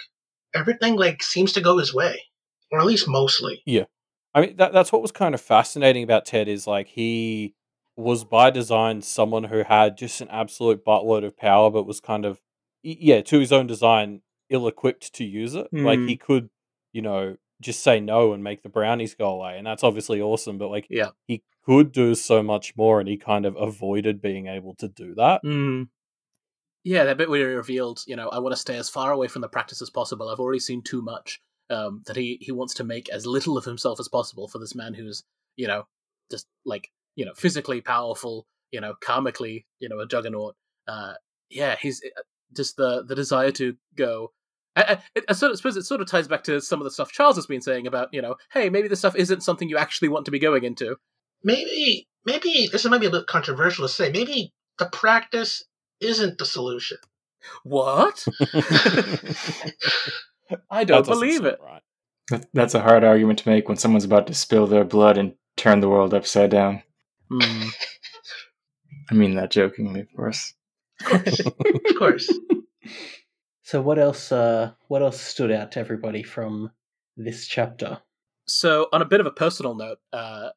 everything like seems to go his way, or at least mostly. Yeah. I mean, that, that's what was kind of fascinating about Ted is like he was by design someone who had just an absolute buttload of power, but was kind of, yeah, to his own design, ill equipped to use it. Like Hmm. he could, you know, just say no and make the brownies go away. And that's obviously awesome. But like Yeah. he could do so much more and he kind of avoided being able to do that. Mm. Yeah, that bit where he revealed, you know, I want to stay as far away from the practice as possible. I've already seen too much. Um, that he he wants to make as little of himself as possible for this man who's, you know, just like you know, physically powerful, you know, karmically, you know, a juggernaut. Uh, yeah, he's uh, just the the desire to go. I, I, I sort of suppose it sort of ties back to some of the stuff Charles has been saying about, you know, hey, maybe this stuff isn't something you actually want to be going into. Maybe, maybe this might be a bit controversial to say. Maybe the practice isn't the solution. What? I don't doesn't believe it. Right. That- That's a hard argument to make when someone's about to spill their blood and turn the world upside down. Hmm. I mean that jokingly, of course. Of course. So what else? Uh, what else stood out to everybody from this chapter? So, on a bit of a personal note, uh,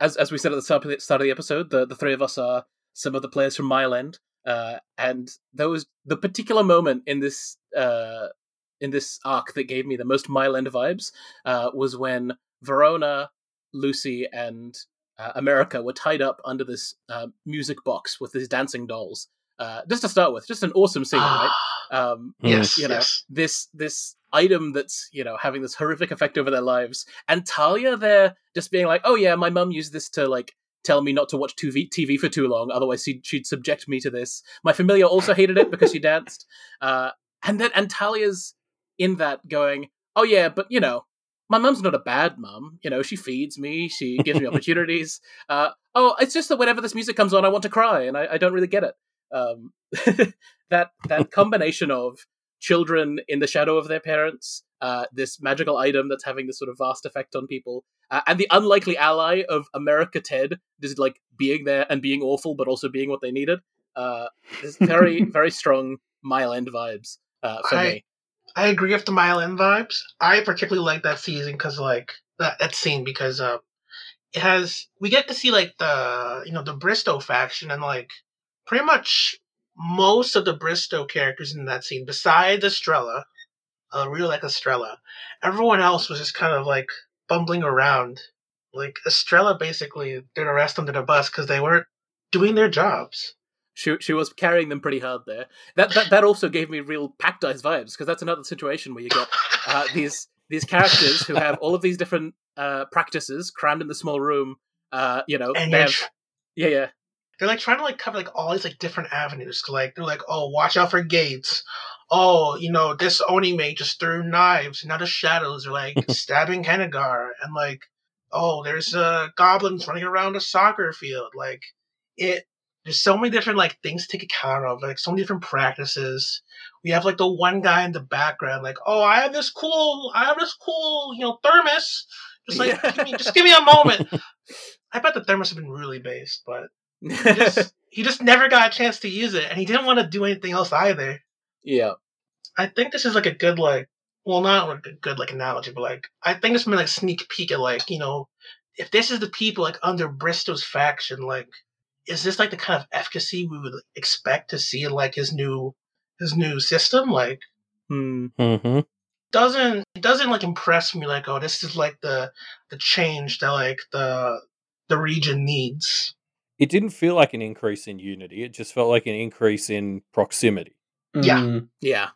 as as we said at the start of the, start of the episode, the, the three of us are some of the players from Mile End, uh, and there was the particular moment in this uh, in this arc that gave me the most Mile End vibes uh, was when Verona, Lucy, and uh, America were tied up under this uh, music box with these dancing dolls. Uh, just to start with, just an awesome scene, right? Um, yes, you know yes. this this item that's you know having this horrific effect over their lives and talia there just being like oh yeah my mum used this to like tell me not to watch TV, TV for too long otherwise she'd, she'd subject me to this my familiar also hated it because she danced uh, and then and talia's in that going oh yeah but you know my mum's not a bad mum you know she feeds me she gives me opportunities uh, oh, it's just that whenever this music comes on, I want to cry, and I, I don't really get it. Um, that that combination of children in the shadow of their parents, uh, this magical item that's having this sort of vast effect on people, uh, and the unlikely ally of America Ted just like being there and being awful, but also being what they needed. Uh, is very very strong Mile End vibes uh, for I- me. I agree with the Mile End vibes. I particularly like that season because like that, that scene because uh, it has we get to see like the you know the Bristow faction and like pretty much most of the Bristow characters in that scene besides Estrella, I really like Estrella. Everyone else was just kind of like bumbling around. Like Estrella basically threw the rest under the bus because they weren't doing their jobs. She she was carrying them pretty hard there. That that, that also gave me real Pact Dice vibes because that's another situation where you get uh, these these characters who have all of these different uh, practices crammed in the small room. Uh, you know, and they have, yeah, yeah, they're like trying to like cover like all these like different avenues. Like they're like, oh, watch out for gates. Oh, you know, this Oni mate just threw knives, and now the shadows are like stabbing Hennigar, and like, oh, there's uh goblins running around a soccer field. Like it there's so many different like things to take account of, like so many different practices. We have like the one guy in the background, like, oh, I have this cool, I have this cool, you know, thermos. Just like, give me, just give me a moment. I bet the thermos have been really based, but he just he just never got a chance to use it, and he didn't want to do anything else either. yeah. I think this is like a good like, well, not like a good like analogy, but like I think this meant like sneak peek at like you know, if this is the people like under Bristow's faction, like, is this like the kind of efficacy we would expect to see in like his new his new system? Like, Hmm. hmm doesn't it doesn't like impress me like oh this is like the the change that like the the region needs. It didn't feel like an increase in unity. It just felt like an increase in proximity. Yeah. Mm. Yeah,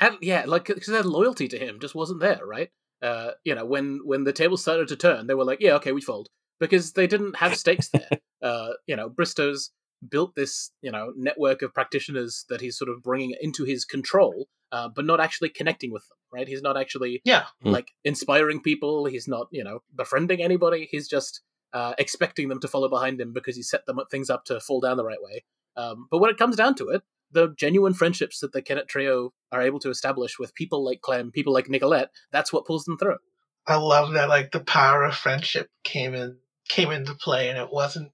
and yeah, like because their loyalty to him just wasn't there, right? Uh, you know, when when the tables started to turn, they were like, "Yeah, okay, we fold," because they didn't have stakes there. uh, you know, Bristow's built this you know network of practitioners that he's sort of bringing into his control, uh, but not actually connecting with them. Right? He's not actually Yeah, Hmm. like inspiring people. He's not you know befriending anybody. He's just uh, expecting them to follow behind him because he set them things up to fall down the right way. Um, but when it comes down to it, the genuine friendships that the Kennet trio are able to establish with people like Clem, people like Nicolette, that's what pulls them through. I love that like the power of friendship came in came into play, and it wasn't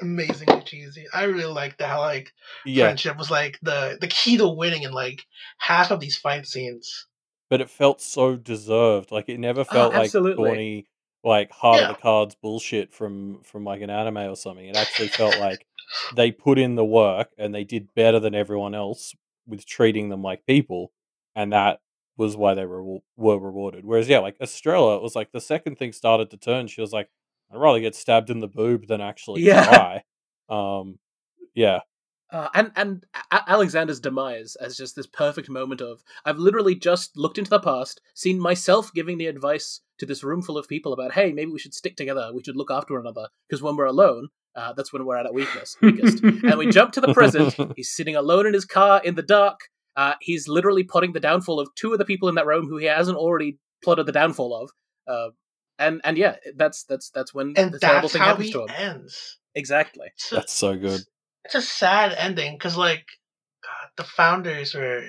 amazingly cheesy. I really liked how like Yeah, friendship was like the the key to winning in like half of these fight scenes. but it felt so deserved. Like it never felt like absolutely. corny, like heart Yeah. of the cards bullshit from from like an anime or something. It actually felt like they put in the work and they did better than everyone else with treating them like people, and that was why they were were rewarded. Whereas yeah, like Estrella, it was like the second thing started to turn, she was like, I'd rather get stabbed in the boob than actually Yeah. try. Um, yeah, Uh, and and A- Alexander's demise as just this perfect moment of I've literally just looked into the past, seen myself giving the advice to this room full of people about hey maybe we should stick together, we should look after one another because when we're alone, uh, that's when we're at our weakness weakest. and we jump to the present. He's sitting alone in his car in the dark. Uh, he's literally plotting the downfall of two of the people in that room who he hasn't already plotted the downfall of. Uh, and and yeah, that's that's that's when And the terrible that's thing how happens he to him. ends. Exactly. That's so good. It's a sad ending because like God, the founders were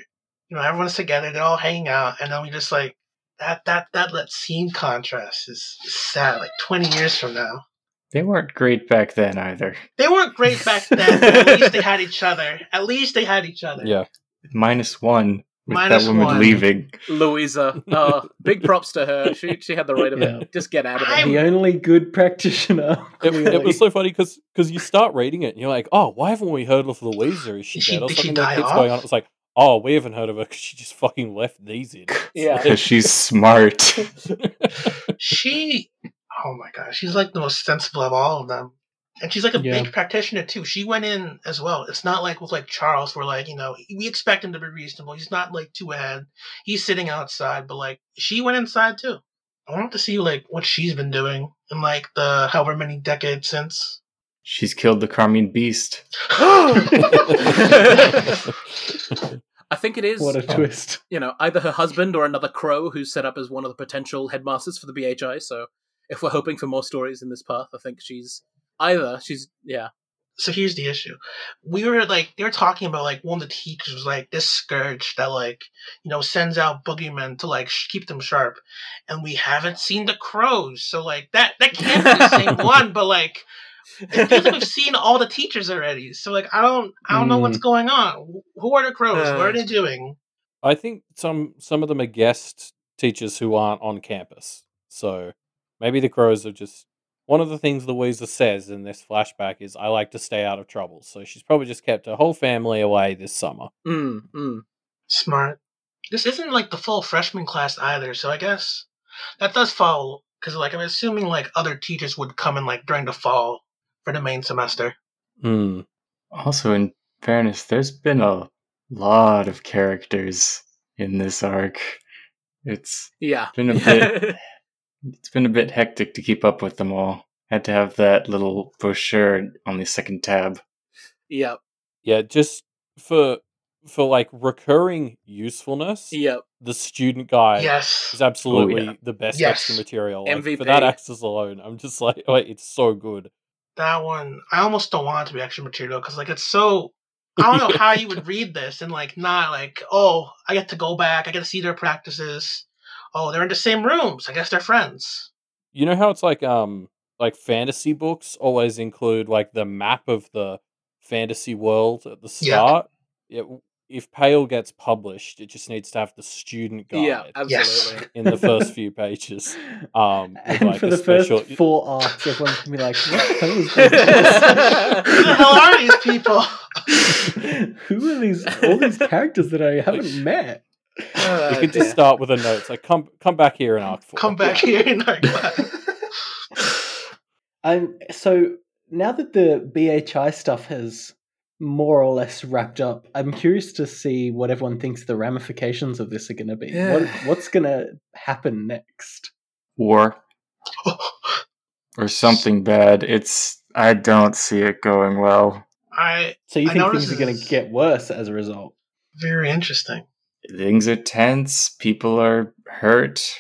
you know everyone's together they're all hanging out and then we just like that that that that scene contrast is, sad like 20 years from now. They weren't great back then either. they weren't great back then but at least they had each other. At least they had each other. Yeah, Minus one Minus that woman one. leaving. Louisa. Oh, big props to her. She she had the right of Yeah. it. Just get out of I'm- there. The only good practitioner. It, it was so funny because you start reading it and you're like, oh, why haven't we heard of Louisa? Is she, she- dead or did she something? That die keeps off? going on. It's like, oh, we haven't heard of her because she just fucking left these in. Yeah. Because she's smart. she oh my gosh she's like the most sensible of all of them and she's like a Yeah. big practitioner too she went in as well it's not like with like charles where like you know we expect him to be reasonable he's not like too ahead he's sitting outside but like she went inside too i want to see like what she's been doing in like the however many decades since she's killed the Carmine Beast. I think it is, What a um, twist. you know, either her husband or another crow who's set up as one of the potential headmasters for the BHI. So if we're hoping for more stories in this path, I think she's either she's yeah. So here's the issue. We were like they were talking about like one of the teachers was like this scourge that like you know sends out boogeymen to like sh- keep them sharp, and we haven't seen the crows. So like that that can't be the same one, but like it feels like we've seen all the teachers already. So like I don't I don't know what's hmm. going on. Who are the crows? what are uh, they doing? I think some some of them are guest teachers who aren't on campus. So maybe the crows are just one of the things Louisa says in this flashback is I like to stay out of trouble. So she's probably just kept her whole family away this summer. Mm, mm. Smart. This isn't like the full freshman class either, so I guess that does fall because like I'm assuming like other teachers would come in like during the fall for the main semester. Hmm. Also, in fairness, there's been a lot of characters in this arc. It's Yeah. been a bit it's been a bit hectic to keep up with them all. Had to have that little brochure on the second tab. yep. Yeah, just for for like recurring usefulness, Yep. the student guide yes. is oh, absolutely yeah. the best Yes. extra material. Like, MVP. for that access alone, I'm just like, wait, it's so good. That one, I almost don't want it to be extra material because like it's so. I don't know how you would read this and like not like oh I get to go back I get to see their practices. Oh, they're in the same rooms. I guess they're friends. You know how it's like um like fantasy books always include like the map of the fantasy world at the start. Yeah. w- if Pale gets published, it just needs to have the student guide Yeah. Absolutely. in the first few pages. Um, and like, for the special- first four arcs, everyone's gonna be like, "What the hell is Who the hell are these people? Who are these? All these characters that I haven't met." You could just start with a note. It's like come come back here in arc four. Come back here in our class. Um, so now that the BHI stuff has more or less wrapped up, I'm curious to see what everyone thinks the ramifications of this are going to be. Yeah. What, what's going to happen next? War or something bad. It's I don't see it going well. I So you I think things this are going to get worse as a result? very interesting. Things are tense, people are hurt.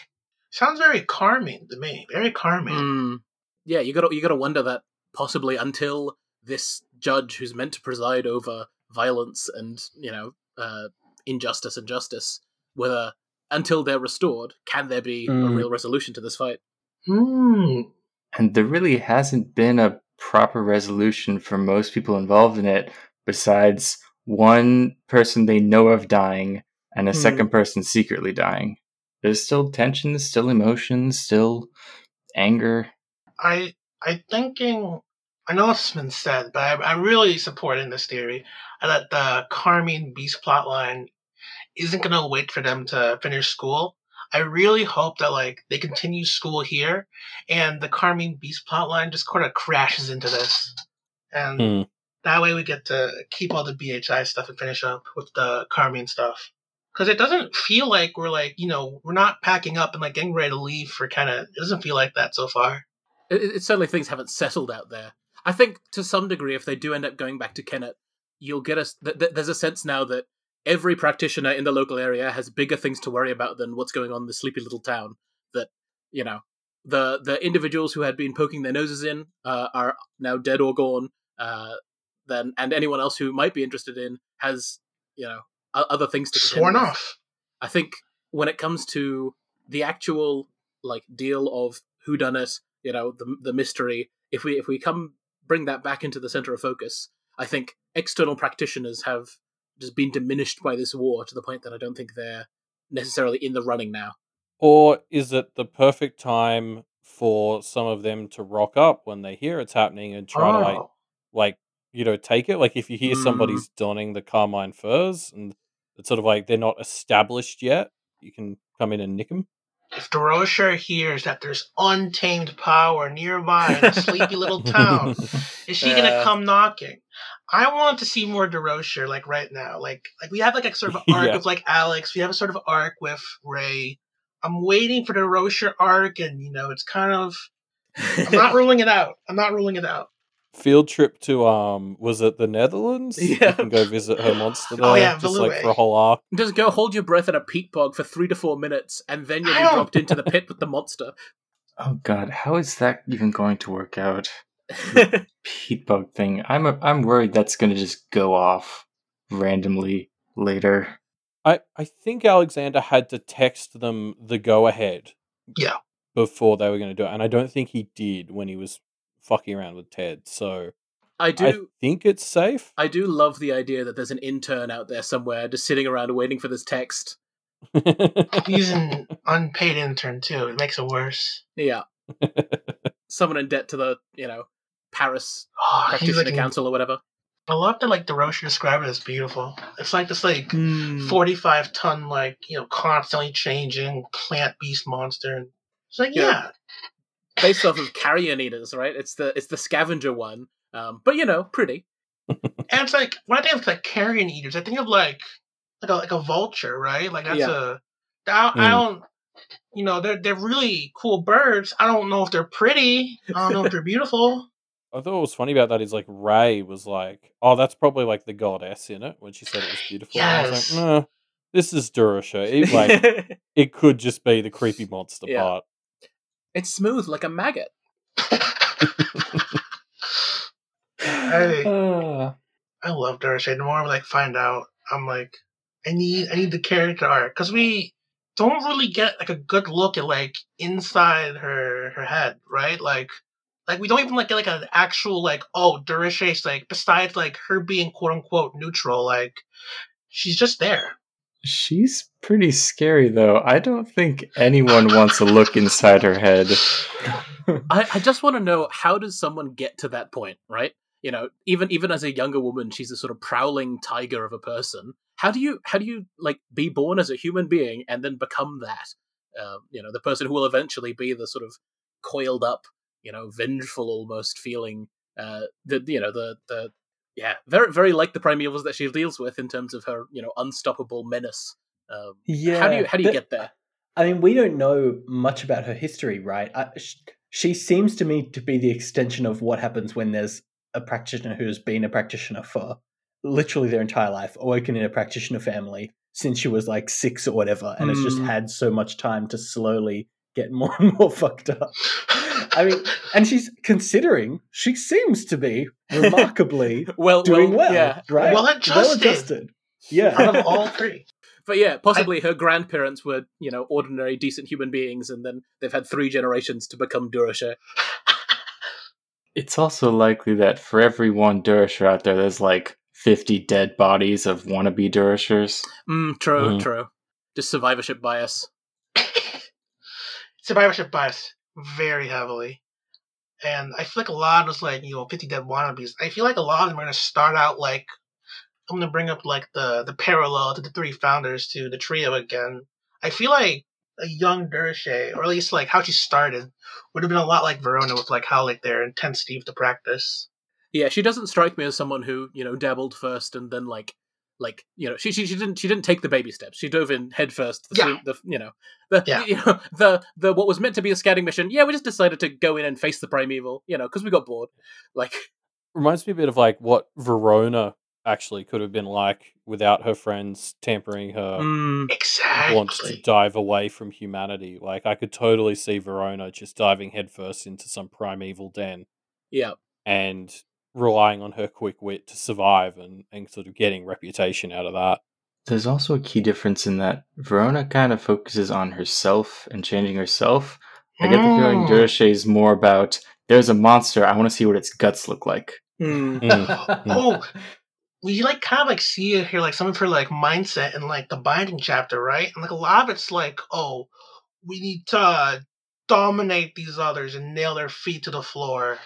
Sounds very calming to me. Very calming. Mm. Yeah, you gotta you gotta wonder that possibly until this judge who's meant to preside over violence and you know uh, injustice and justice, whether until they're restored, can there be a Mm. real resolution to this fight? Hmm. And there really hasn't been a proper resolution for most people involved in it, besides one person they know of dying and a Hmm. second person secretly dying. There's still tension, still emotions, still anger. I I thinking I know it's been said, but I, I'm really supporting this theory that the Carmine Beast plotline isn't gonna wait for them to finish school. I really hope that like they continue school here, and the Carmine Beast plotline just kind of crashes into this, and Hmm. that way we get to keep all the BHI stuff and finish up with the Carmine stuff. Because it doesn't feel like we're like you know we're not packing up and like getting ready to leave for kind of it doesn't feel like that so far. It, it, it's certainly things haven't settled out there. I think to some degree, if they do end up going back to Kennet, you'll get us. Th- th- there's a sense now that every practitioner in the local area has bigger things to worry about than what's going on in the sleepy little town. That you know, the the individuals who had been poking their noses in uh, are now dead or gone. Uh, then and anyone else who might be interested in has you know other things to contend Sworn with. off. I think when it comes to the actual like deal of who done it, you know, the the mystery, if we if we come bring that back into the center of focus, I think external practitioners have just been diminished by this war to the point that I don't think they're necessarily in the running now. Or is it the perfect time for some of them to rock up when they hear it's happening and try to like Oh. like you know take it? Like if you hear Mm. somebody's donning the carmine furs and it's sort of like they're not established yet, you can come in and nick them. If Durocher hears that there's untamed power nearby in a sleepy little town, is she gonna Uh. come knocking? I want to see more Durocher like right now. Like like we have like a sort of arc Yeah. with like Alex. We have a sort of arc with Ray. I'm waiting for the Durocher arc, and you know it's kind of. I'm not ruling it out. I'm not ruling it out. Field trip to um was it the Netherlands? Yeah. You can go visit her monster there Oh, yeah, just like for a Veluwe. whole arc. Just go hold your breath at a peat bog for three to four minutes, and then you'll be dropped into the pit with the monster. Oh god, how is that even going to work out? The peat bug thing. I'm a, I'm worried that's going to just go off randomly later. I, I think Alexander had to text them the go ahead. Yeah. Before they were going to do it. And I don't think he did when he was fucking around with Ted. So I do. I think it's safe. I do love the idea that there's an intern out there somewhere just sitting around waiting for this text. He's an unpaid intern too. It makes it worse. Yeah. Someone in debt to the, you know, Paris Oh, practitioner like, council or whatever. I love that like the Durocher described it as beautiful. It's like this like Hmm. 45 ton like you know constantly changing plant beast monster. And it's like Yeah. yeah, Based off of carrion eaters, right? It's the it's the scavenger one. Um, but you know, pretty. and it's like when I think of like carrion eaters, I think of like like a like a vulture, right? Like that's Yeah. a I, I Mm. don't you know they're they're really cool birds. I don't know if they're pretty. I don't know if they're beautiful. I thought what was funny about that is like Ray was like, "Oh, that's probably like the goddess in it." When she said it was beautiful, And I was Yes. like, "No, this is Durocher. It, like it could just be the creepy monster Yeah. part." It's smooth like a maggot. I Ah. I love Durocher. The more I like find out, I'm like, I need I need the character art because we don't really get like a good look at like inside her her head, right? Like like we don't even like get like an actual like oh Durocher like besides like her being quote unquote neutral, like she's just there. She's pretty scary though. I don't think anyone wants to look inside her head. I, I just want to know how does someone get to that point, right? You know, even even as a younger woman, she's a sort of prowling tiger of a person. How do you how do you like be born as a human being and then become that? Um, you know, the person who will eventually be the sort of coiled up, you know, vengeful almost feeling. Uh, the you know the the yeah, very very like the primevals that she deals with in terms of her you know unstoppable menace. Um, Yeah. how do you how do you but- get there? I mean, we don't know much about her history, right? I, sh- she seems to me to be the extension of what happens when there's a practitioner who's been a practitioner for literally their entire life, awoken in a practitioner family since she was like six or whatever, and has just Mm. had so much time to slowly get more and more fucked up. I mean, and she's considering she seems to be remarkably Well, doing well, yeah, right? Well adjusted. adjusted. Yeah. Out of all three. But yeah, possibly her grandparents were, you know, ordinary, decent human beings, and then they've had three generations to become Durocher. It's also likely that for every one Durocher out there, there's like 50 dead bodies of wannabe Durochers. Mm, true, Mhm. true. Just survivorship bias. Survivorship bias very heavily. And I feel like a lot of those like, you know, 50 dead wannabes, I feel like a lot of them are gonna start out like I'm gonna bring up like the the parallel to the three founders to the trio again. I feel like a young Durocher, or at least like how she started, would have been a lot like Verona with like how like their intensity of the practice. Yeah, she doesn't strike me as someone who, you know, dabbled first and then like like you know she, she she didn't she didn't take the baby steps she dove in head first the, Yeah. the you know the Yeah. you know the the what was meant to be a scouting mission yeah we just decided to go in and face the primeval you know because we got bored like Reminds me a bit of like what Verona actually could have been like without her friends tampering her mm, want to dive away from humanity. Like I could totally see Verona just diving headfirst into some primeval den yeah and relying on her quick wit to survive and, and sort of getting reputation out of that. There's also a key difference in that Verona kind of focuses on herself and changing herself. I get the feeling Mm. Durocher is more about there's a monster, I want to see what its guts look like. Mm. Mm. oh, we like kind of like see it here, like some of her like mindset in like the binding chapter, right? And like a lot of it's like, oh, we need to uh, dominate these others and nail their feet to the floor,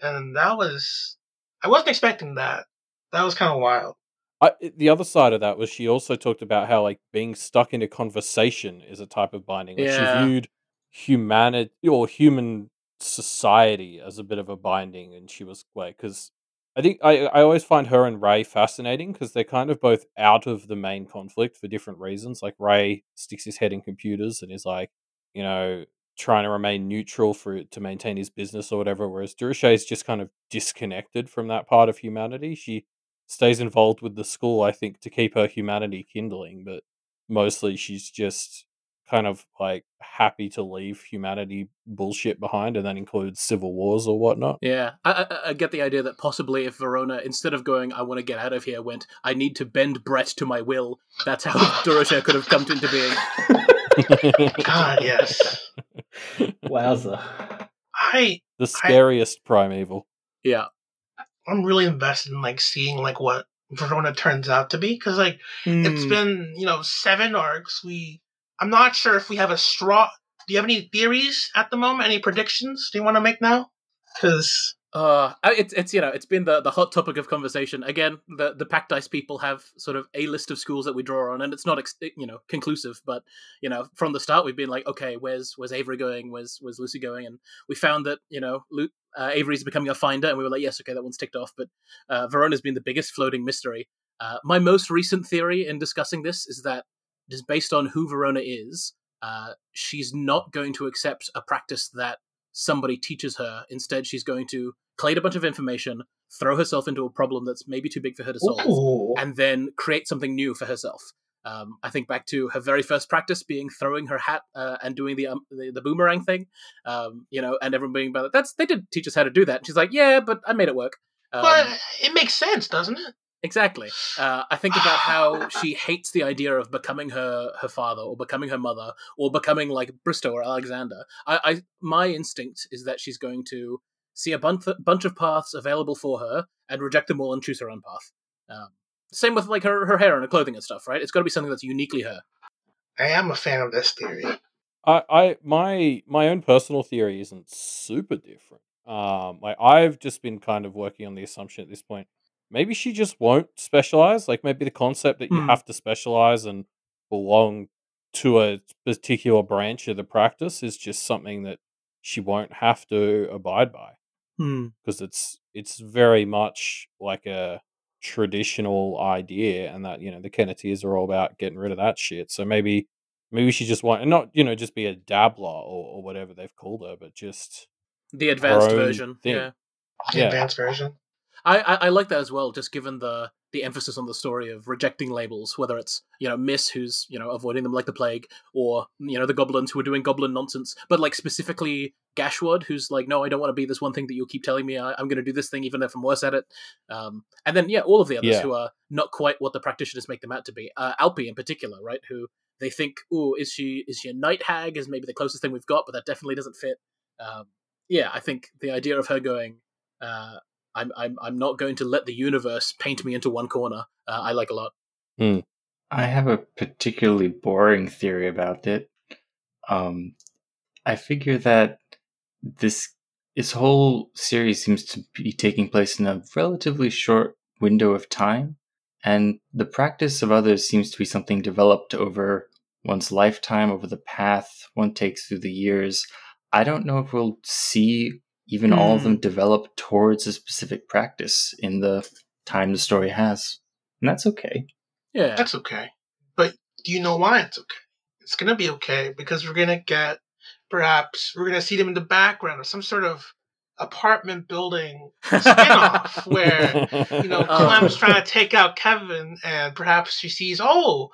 and that was I wasn't expecting that. That was kind of wild. I, the other side of that was she also talked about how like being stuck in a conversation is a type of binding. Like Yeah. she viewed humanity or human society as a bit of a binding, and she was like, because I think I I always find her and Ray fascinating because they're kind of both out of the main conflict for different reasons. Like Ray sticks his head in computers and is like, you know, trying to remain neutral for to maintain his business or whatever, whereas Durocher is just kind of disconnected from that part of humanity. She stays involved with the school, I think, to keep her humanity kindling, but mostly she's just kind of like happy to leave humanity bullshit behind, and that includes civil wars or whatnot. Yeah, I, I, I get the idea that possibly if Verona, instead of going, I want to get out of here, went, I need to bend Brett to my will, that's how Dorothea could have come into being. God, yes. Wowza. I the scariest primeval. Yeah. I'm really invested in like seeing like what Verona turns out to be because like it's hmm. been you know seven arcs. We I'm not sure if we have a straw. Do you have any theories at the moment? Any predictions? Do you want to make now? Because Uh, it's it's you know it's been the, the hot topic of conversation again. The the Pact Dice people have sort of a list of schools that we draw on, and it's not ex- you know conclusive, but you know from the start we've been like, okay, where's where's Avery going? Where's where's Lucy going? And we found that you know uh, Avery's becoming a finder, and we were like, yes, okay, that one's ticked off. But uh, Verona's been the biggest floating mystery. Uh, my most recent theory in discussing this is that just based on who Verona is, uh, she's not going to accept a practice that somebody teaches her. Instead, she's going to collate a bunch of information, throw herself into a problem that's maybe too big for her to solve, Ooh. and then create something new for herself. Um, I think back to her very first practice being throwing her hat uh, and doing the, um, the the boomerang thing, um, you know, and everyone being about. That's they did teach us how to do that. And she's like, yeah, but I made it work. Um, but it makes sense, doesn't it? Exactly. Uh, I think about how she hates the idea of becoming her her father or becoming her mother or becoming like Bristow or Alexander. I, I my instinct is that she's going to see a bunch bunch of paths available for her and reject them all and choose her own path. Um, same with like her her hair and her clothing and stuff, right? It's got to be something that's uniquely her. I am a fan of this theory. I, I my my own personal theory isn't super different. Um, like I've just been kind of working on the assumption at this point. Maybe she just won't specialize. Like maybe the concept that you Hmm. have to specialize and belong to a particular branch of the practice is just something that she won't have to abide by Hmm. because it's it's very much like a traditional idea, and that you know the Kenneteers are all about getting rid of that shit. So maybe maybe she just want and not you know just be a dabbler or, or whatever they've called her, but just The advanced version. thing. Yeah. The Yeah. advanced version. I, I, I like that as well, just given the the emphasis on the story of rejecting labels, whether it's you know Miss who's you know avoiding them like the plague, or you know the goblins who are doing goblin nonsense, but like specifically Gashwood who's like, no, I don't want to be this one thing that you keep telling me. I, I'm going to do this thing even if I'm worse at it. Um, and then yeah, all of the others Yeah. who are not quite what the practitioners make them out to be. Uh, Alpi in particular, right? Who they think, oh, is she is she a night hag? Is maybe the closest thing we've got, but that definitely doesn't fit. Um, yeah, I think the idea of her going. Uh, I'm I'm I'm not going to let the universe paint me into one corner. Uh, I like a lot. I have a particularly boring theory about it. Um, I figure that this this whole series seems to be taking place in a relatively short window of time, and the practice of others seems to be something developed over one's lifetime, over the path one takes through the years. I don't know if we'll see even all of hmm. them develop towards a specific practice in the time the story has, and that's okay. Yeah, That's okay. But do you know why it's okay? It's gonna be okay because we're gonna get perhaps we're gonna see them in the background of some sort of apartment building spin-off where you know Oh. Clem's trying to take out Kevin and perhaps she sees oh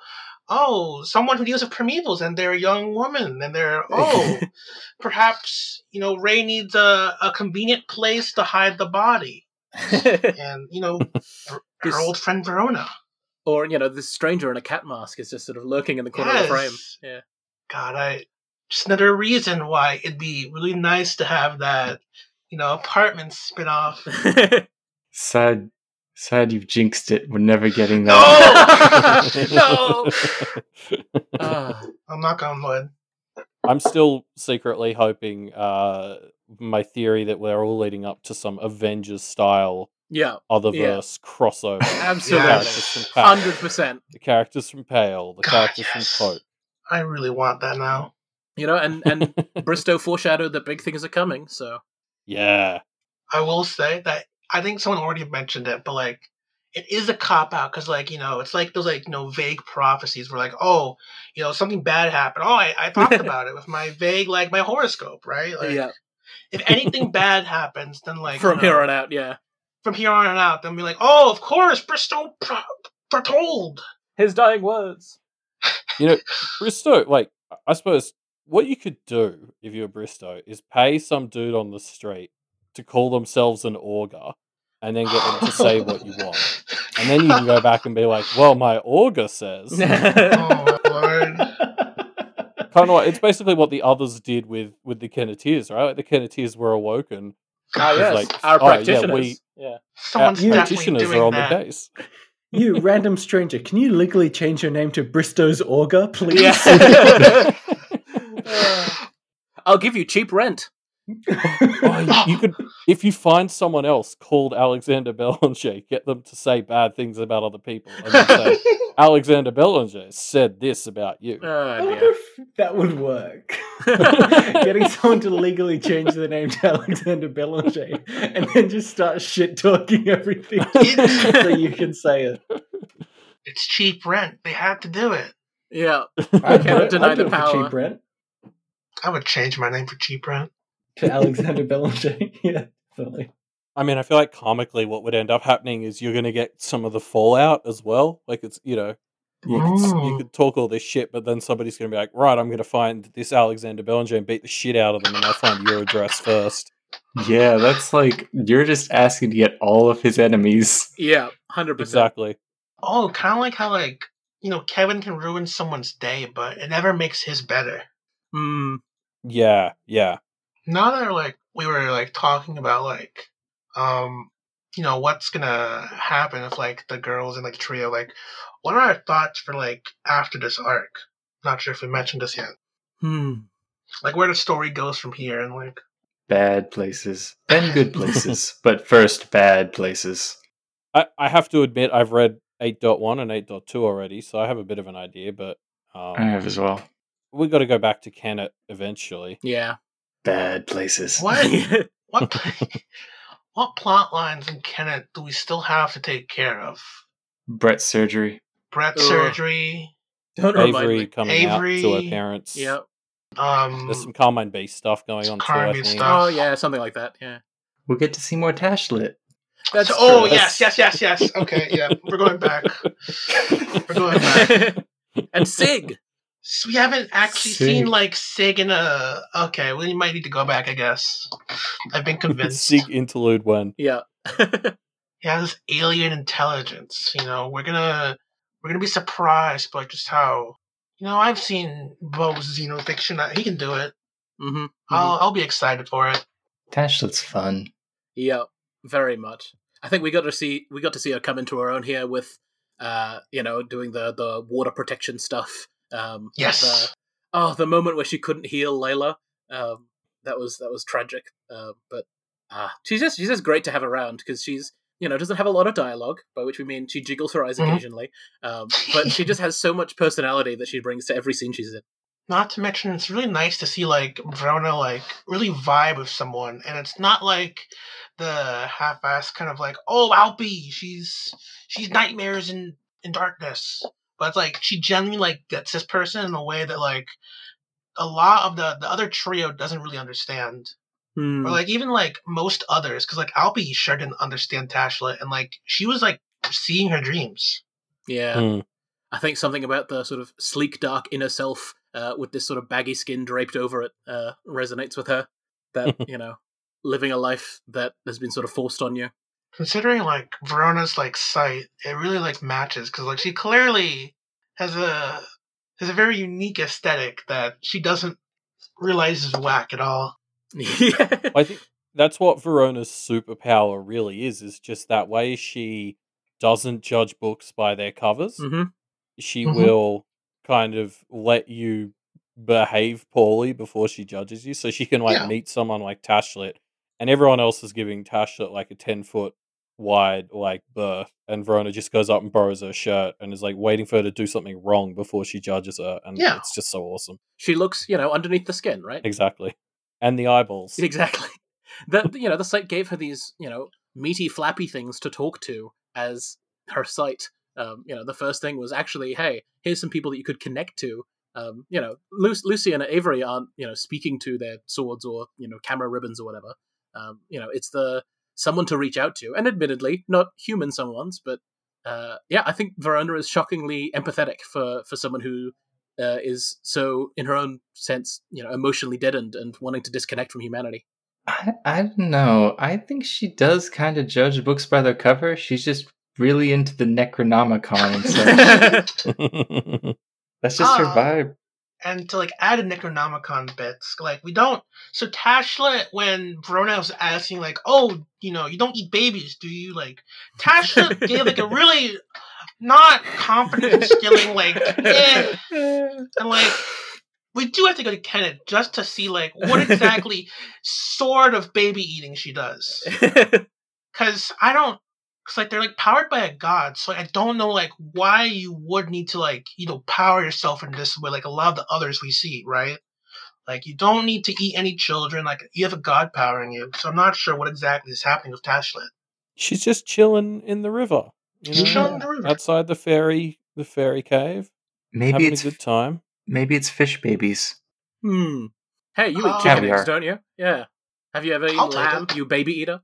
oh someone who deals with primevals and they're a young woman and they're oh perhaps you know Ray needs a, a convenient place to hide the body and you know her This- old friend Verona. or you know, this stranger in a cat mask is just sort of lurking in the corner of the frame. Yeah. God, I just another reason why it'd be really nice to have that, you know, apartment spin-off. Yeah. Sad, sad you've jinxed it. We're never getting that. No! Ah. I'm not on wood. I'm still secretly hoping uh, my theory that we're all leading up to some Avengers style yeah, otherverse crossover. absolutely, Characters from Pact, hundred percent. the characters from Pale, the God, characters yes. from Pope. I really want that now. You know, and and Bristow foreshadowed that big things are coming. So Yeah. I will say that I think someone already mentioned it, but like it is a cop out because like you know it's like those like you know vague prophecies where like oh you know something bad happened. Oh I, I talked about it with my vague like my horoscope right? Like yeah, if anything bad happens then like from you here on out, yeah, from here on out then be like oh of course Bristow pro- foretold. His dying words. You know, Bristow, like, I suppose what you could do if you're Bristow is pay some dude on the street to call themselves an augur and then get them to say what you want. And then you can go back and be like, well, my augur says. oh my lord. kind of like, it's basically what the others did with with the Kenneteers, right? Like the Kenneteers were awoken. Ah, yes, like, our oh, yeah, practitioners. we- yeah. Someone's you- definitely Practitioners doing are on that. the case. You random stranger, can you legally change your name to Bristow's Augur, please? Yeah. Uh, I'll give you cheap rent. Oh, you could, if you find someone else called Alexander Belanger, get them to say bad things about other people, and say Alexander Belanger said this about you. Oh, I Oh, wonder dear. if that would work. Getting someone to legally change their name to Alexander Belanger and then just start shit talking everything so you can say it. it's cheap rent. They had to do it. yeah. I cannot deny the power. Cheap rent I would change my name for cheap rent. To Alexander Belanger. yeah, definitely. I mean, I feel like comically, what would end up happening is you're going to get some of the fallout as well. Like it's you know, you could, you Mm. could talk all this shit, but then somebody's going to be like, right, I'm going to find this Alexander Belanger and beat the shit out of them, and I'll find your address first. Yeah, that's like you're just asking to get all of his enemies. Yeah. 100%. Exactly. Oh, kind of like how like you know Kevin can ruin someone's day, but it never makes his better. Mm, Yeah, yeah. Now that like we were like talking about like um you know what's gonna happen if like the girls in like the trio like what are our thoughts for like after this arc? Not sure if we mentioned this yet. hmm. Like where the story goes from here and like Bad places. Then good places. but first, bad places. I, I have to admit, I've read 8.1 and 8.2 already, so I have a bit of an idea, but I um, have as well. we've got to go back to Kennet eventually. Yeah. Bad places. what what what plot lines in Kennet do we still have to take care of? Brett's surgery. Brett Ugh. surgery. Don't remind Avery me. coming out to her parents. Yep. Um, There's some Carmine based stuff going on too, I Carmine think. stuff. Oh, yeah. Something like that. Yeah. We'll get to see more Tashlit. That's so- oh true. yes, yes, yes, yes. Okay, yeah, we're going back. We're going back. and Sig. So we haven't actually Sig. seen like Sig in a. Okay, we might need to go back. I guess. I've been convinced. Sig interlude one. Yeah. He has this alien intelligence. You know, we're gonna we're gonna be surprised by just how. You know, I've seen Bo's xenofiction. uh, He can do it. Mm-hmm. I'll I'll be excited for it. Tashlit's fun. Yeah, very much. I think we got to see we got to see her come into her own here with, uh, you know, doing the the water protection stuff. Um, Yes. the- oh, the moment where she couldn't heal Layla. Um, that was that was tragic. Uh, but ah, she's just she's just great to have around because she's you know doesn't have a lot of dialogue, by which we mean she jiggles her eyes Mhm. occasionally. Um, but she just has so much personality that she brings to every scene she's in. Not to mention, it's really nice to see like Verona like really vibe with someone, and it's not like the half-ass kind of like, oh, Alpi, she's she's nightmares in in darkness, but it's like she genuinely like gets this person in a way that like a lot of the the other trio doesn't really understand, Hmm. or like even like most others, because like Alpi sure didn't understand Tashlit, and like she was like seeing her dreams. Yeah. Hmm. I think something about the sort of sleek, dark inner self uh, with this sort of baggy skin draped over it uh, resonates with her. That, you know, living a life that has been sort of forced on you. Considering like Verona's like sight, it really like matches because like she clearly has a has a very unique aesthetic that she doesn't realize is whack at all. yeah. I think that's what Verona's superpower really is, is just that way she doesn't judge books by their covers. hmm She Mhm. will kind of let you behave poorly before she judges you. So she can like Yeah. meet someone like Tashlit, and everyone else is giving Tashlit like a ten foot wide like berth and Verona just goes up and borrows her shirt and is like waiting for her to do something wrong before she judges her and Yeah. it's just so awesome. She looks, you know, underneath the skin, right? Exactly. And the eyeballs. Exactly. That you know the site gave her these you know meaty flappy things to talk to as her site. Um, you know the first thing was actually hey here's some people that you could connect to. Um, you know Lu- Lucy and Avery aren't you know speaking to their swords or you know camera ribbons or whatever. Um, you know it's the someone to reach out to, and admittedly not human someone's, but uh, yeah I think Verona is shockingly empathetic for for someone who uh, is so, in her own sense, you know, emotionally deadened and wanting to disconnect from humanity. I, I don't know. I think she does kind of judge books by their cover. She's just really into the Necronomicon and such. That's just her Ah. vibe. And to like add a Necronomicon bits, like we don't. So Tashlit, when Verona was asking, like, "Oh, you know, you don't eat babies, do you?" Like Tashlit gave like a really not confident, skilling, like, eh, and like we do have to go to Kennet just to see like what exactly sort of baby eating she does, because I don't. Cause like they're like powered by a god, so I don't know like why you would need to like you know power yourself in this way, like a lot of the others we see, right? Like you don't need to eat any children, like you have a god powering you. So I'm not sure what exactly is happening with Tashlit. She's just chilling in the river. You She's know, chilling in the river. outside the fairy, the fairy cave, Maybe it's a good time. maybe it's fish babies. Hmm. Hey, you eat Oh. chicken eggs, don't you? Yeah. Have you ever eaten lamb, you baby eater?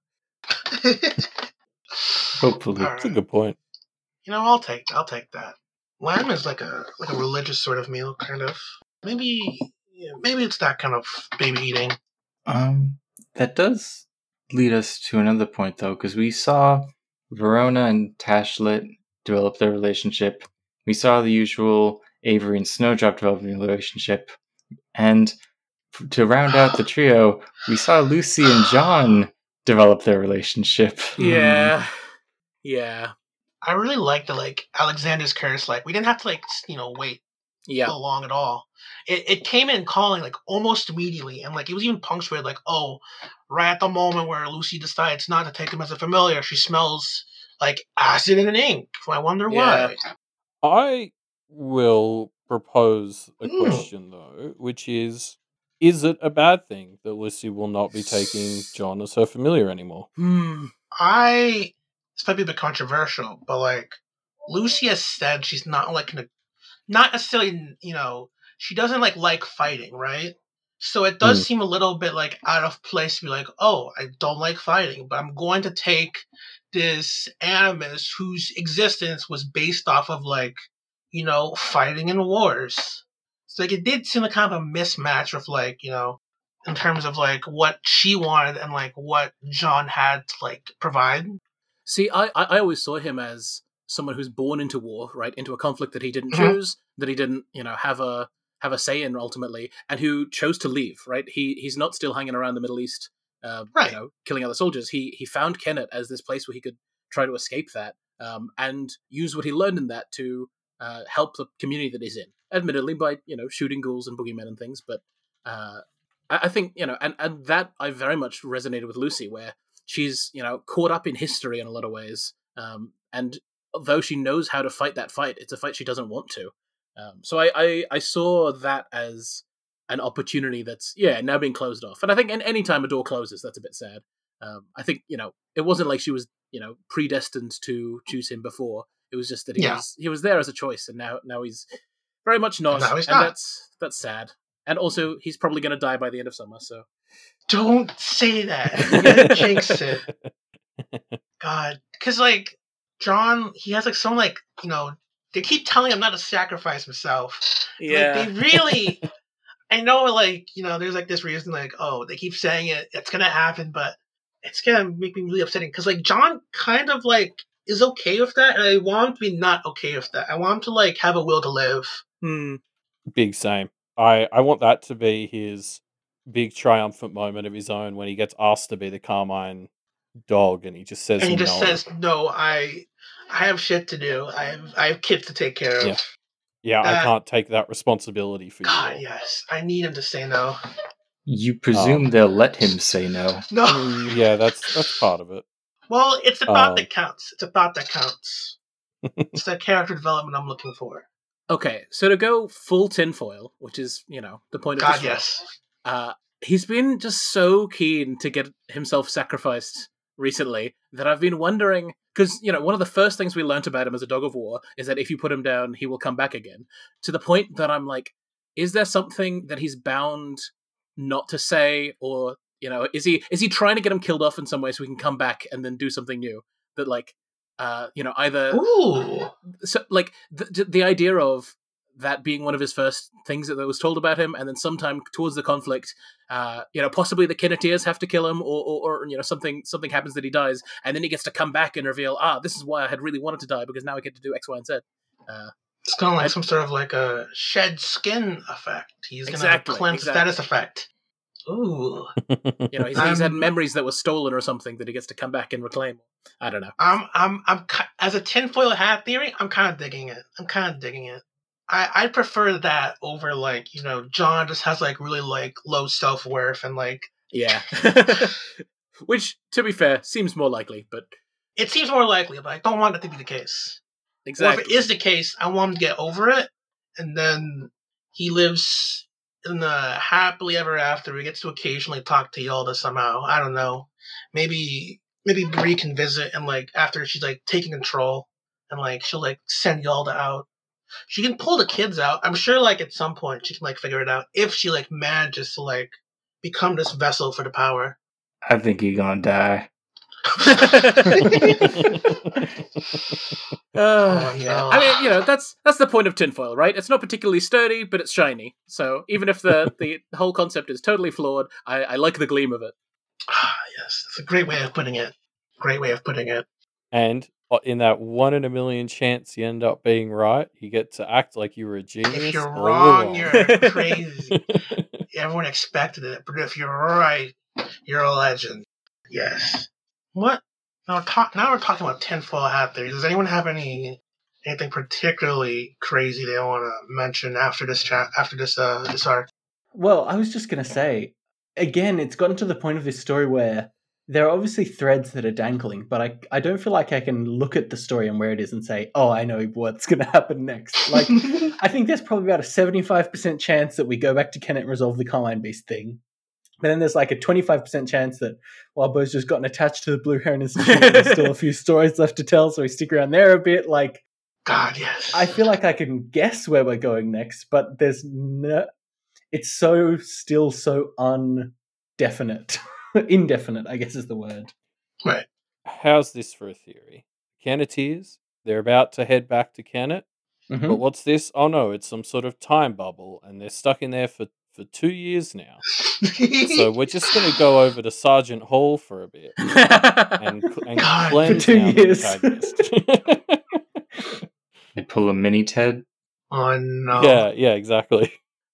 Hopefully. All That's a good point. You know, I'll take I'll take that. Lamb is like a like a religious sort of meal, kind of. Maybe yeah, maybe it's that kind of baby eating. Um, that does lead us to another point, though, because we saw Verona and Tashlit develop their relationship. We saw the usual Avery and Snowdrop developing a relationship, and to round out the trio, we saw Lucy and John develop their relationship. Yeah. Yeah. I really like the like Alexander's curse. Like we didn't have to like you know wait Yeah. so long at all. It it came in calling like almost immediately, and like it was even punctuated like, oh, right at the moment where Lucy decides not to take him as a familiar, she smells like acid and ink. I wonder why. I will propose a Mm. question though, which is is it a bad thing that Lucy will not be taking John as her familiar anymore? Hmm. I this might be a bit controversial, but like Lucy has said she's not like not necessarily you know she doesn't like like fighting, right? So it does Mm. seem a little bit like out of place to be like, oh, I don't like fighting, but I'm going to take this animus whose existence was based off of like you know fighting in wars. So like it did seem like kind of a mismatch of like you know in terms of like what she wanted and like what John had to like provide. See, I, I always saw him as someone who's born into war, right, into a conflict that he didn't Mhm. choose, that he didn't, you know, have a have a say in ultimately, and who chose to leave, right? He he's not still hanging around the Middle East, uh, Right. you know, killing other soldiers. He he found Kennet as this place where he could try to escape that, um, and use what he learned in that to uh, help the community that he's in. Admittedly, by you know shooting ghouls and boogeymen and things, but uh, I, I think you know, and and that I very much resonated with Lucy, where she's you know caught up in history in a lot of ways um, and though she knows how to fight that fight it's a fight she doesn't want to. Um, so I, I i saw that as an opportunity that's yeah now being closed off. And i think in any time a door closes that's a bit sad. Um, i think you know it wasn't like she was you know predestined to choose him before. It was just that he Yeah. was he was there as a choice and now now he's very much not Now he's and not. that's that's sad and also he's probably going to die by the end of summer so Don't say that. You're gonna jinx it. God, because like John, he has like some like you know they keep telling him not to sacrifice himself. Like, they really. I know, like you know, there's like this reason, like oh, they keep saying it, it's gonna happen, but it's gonna make me really upsetting because like John kind of like is okay with that, and I want him to be not okay with that. I want him to like have a will to live. Hmm. Big same. I I want that to be his big triumphant moment of his own when he gets asked to be the Carmine dog and he just says and he just no. says, "No, I, I have shit to do. I have, I have kids to take care of." Yeah. yeah, I uh, can't take that responsibility for God, you. yes, I need him to say no. You presume Um, they'll let him say no. No. Yeah, that's that's part of it. Well, it's the thought Um, that counts. It's a thought that counts. it's the character development I'm looking for. Okay, so to go full tinfoil, which is, you know, the point of God, show, yes. uh, he's been just so keen to get himself sacrificed recently that I've been wondering because you know one of the first things we learnt about him as a dog of war is that if you put him down, he will come back again. To the point that I'm like, is there something that he's bound not to say, or you know, is he is he trying to get him killed off in some way so we can come back and then do something new that like, uh, you know, either Ooh. so like the, the idea of that being one of his first things that was told about him, and then sometime towards the conflict, uh, you know, possibly the Kenneteers have to kill him, or, or, or, you know, something something happens that he dies, and then he gets to come back and reveal, ah, this is why I had really wanted to die because now I get to do X, Y, and Z. Uh, It's kind of like some sort of like a shed skin effect. He's gonna Exactly, cleanse exactly. status effect. Ooh, you know, he's, he's had Um, memories that were stolen or something that he gets to come back and reclaim. I don't know. I'm I'm I'm as a tinfoil hat theory. I'm kind of digging it. I'm kind of digging it. I I prefer that over like you know John just has like really like low self worth and like Yeah. Which, to be fair, seems more likely, but it seems more likely, but I don't want it to be the case. Or exactly. if it is the case, I want him to get over it, and then he lives in the happily ever after. He gets to occasionally talk to Yalda somehow. I don't know. Maybe maybe Bree can visit and like after she's like taking control, and like she'll like send Yalda out. She can pull the kids out. I'm sure like at some point she can like figure it out if she like manages to like become this vessel for the power. I think he gonna die. Uh, Oh, no. I mean, you know, that's that's the point of tinfoil, right? It's not particularly sturdy, but it's shiny. So even if the the whole concept is totally flawed, I, I like the gleam of it. Ah, yes, it's a great way of putting it. Great way of putting it. and uh, in that one in a million chance you end up being right, you get to act like you were a genius. If you're all wrong, you're crazy. Everyone expected it, but if you're right, you're a legend. Yes. What? Now, we're talk- now we're talking about tinfoil hat theories. Does anyone have any anything particularly crazy they want to mention after this chat? After this uh this arc? Well, I was just going to say, again, it's gotten to the point of this story where there are obviously threads that are dangling, but I, I don't feel like I can look at the story and where it is and say, oh, I know what's going to happen next. Like, I think there's probably about a 75% chance that we go back to Kennet and resolve the Carmine Beast thing. But then there's like a 25% chance that Wildbow's just gotten attached to the Blue Heron Institute. and There's still a few stories left to tell, so we stick around there a bit. Like, God, yes. I feel like I can guess where we're going next, but there's no. It's so still so undefinite, indefinite. I guess is the word. right. How's this for a theory? Kenneteers, they're about to head back to Kennet, Mhm. but what's this? Oh no, it's some sort of time bubble, and they're stuck in there for, for two years now. So we're just going to go over to Sergeant Hall for a bit and, cl- and God, for cleanse two down the years. antagonist. They pull a mini Ted. oh no. Yeah, yeah, exactly.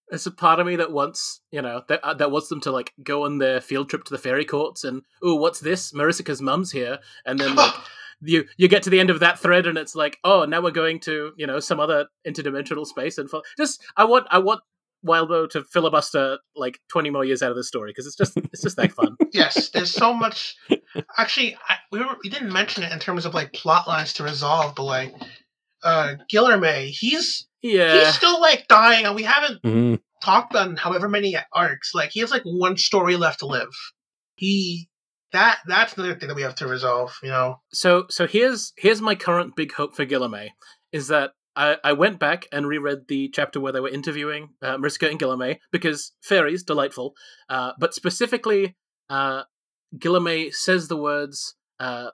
There's a part of me that wants, you know, that uh, that wants them to like go on their field trip to the fairy courts and, oh, what's this? Marisica's mum's here, and then like you you get to the end of that thread and it's like, oh, now we're going to you know some other interdimensional space and fo- just I want I want Wildbow to filibuster like twenty more years out of the story because it's just it's just that fun. yes, there's so much. Actually, I, we were we didn't mention it in terms of like plot lines to resolve, but like uh Guilherme, he's Yeah, he's still like dying, and we haven't Mhm. talked on however many arcs. Like he has like one story left to live. He that that's another thing that we have to resolve. You know, so so here's here's my current big hope for Guilherme is that I, I went back and reread the chapter where they were interviewing uh, Mariska and Guilherme because fairies delightful, uh, but specifically uh, says the words. Uh,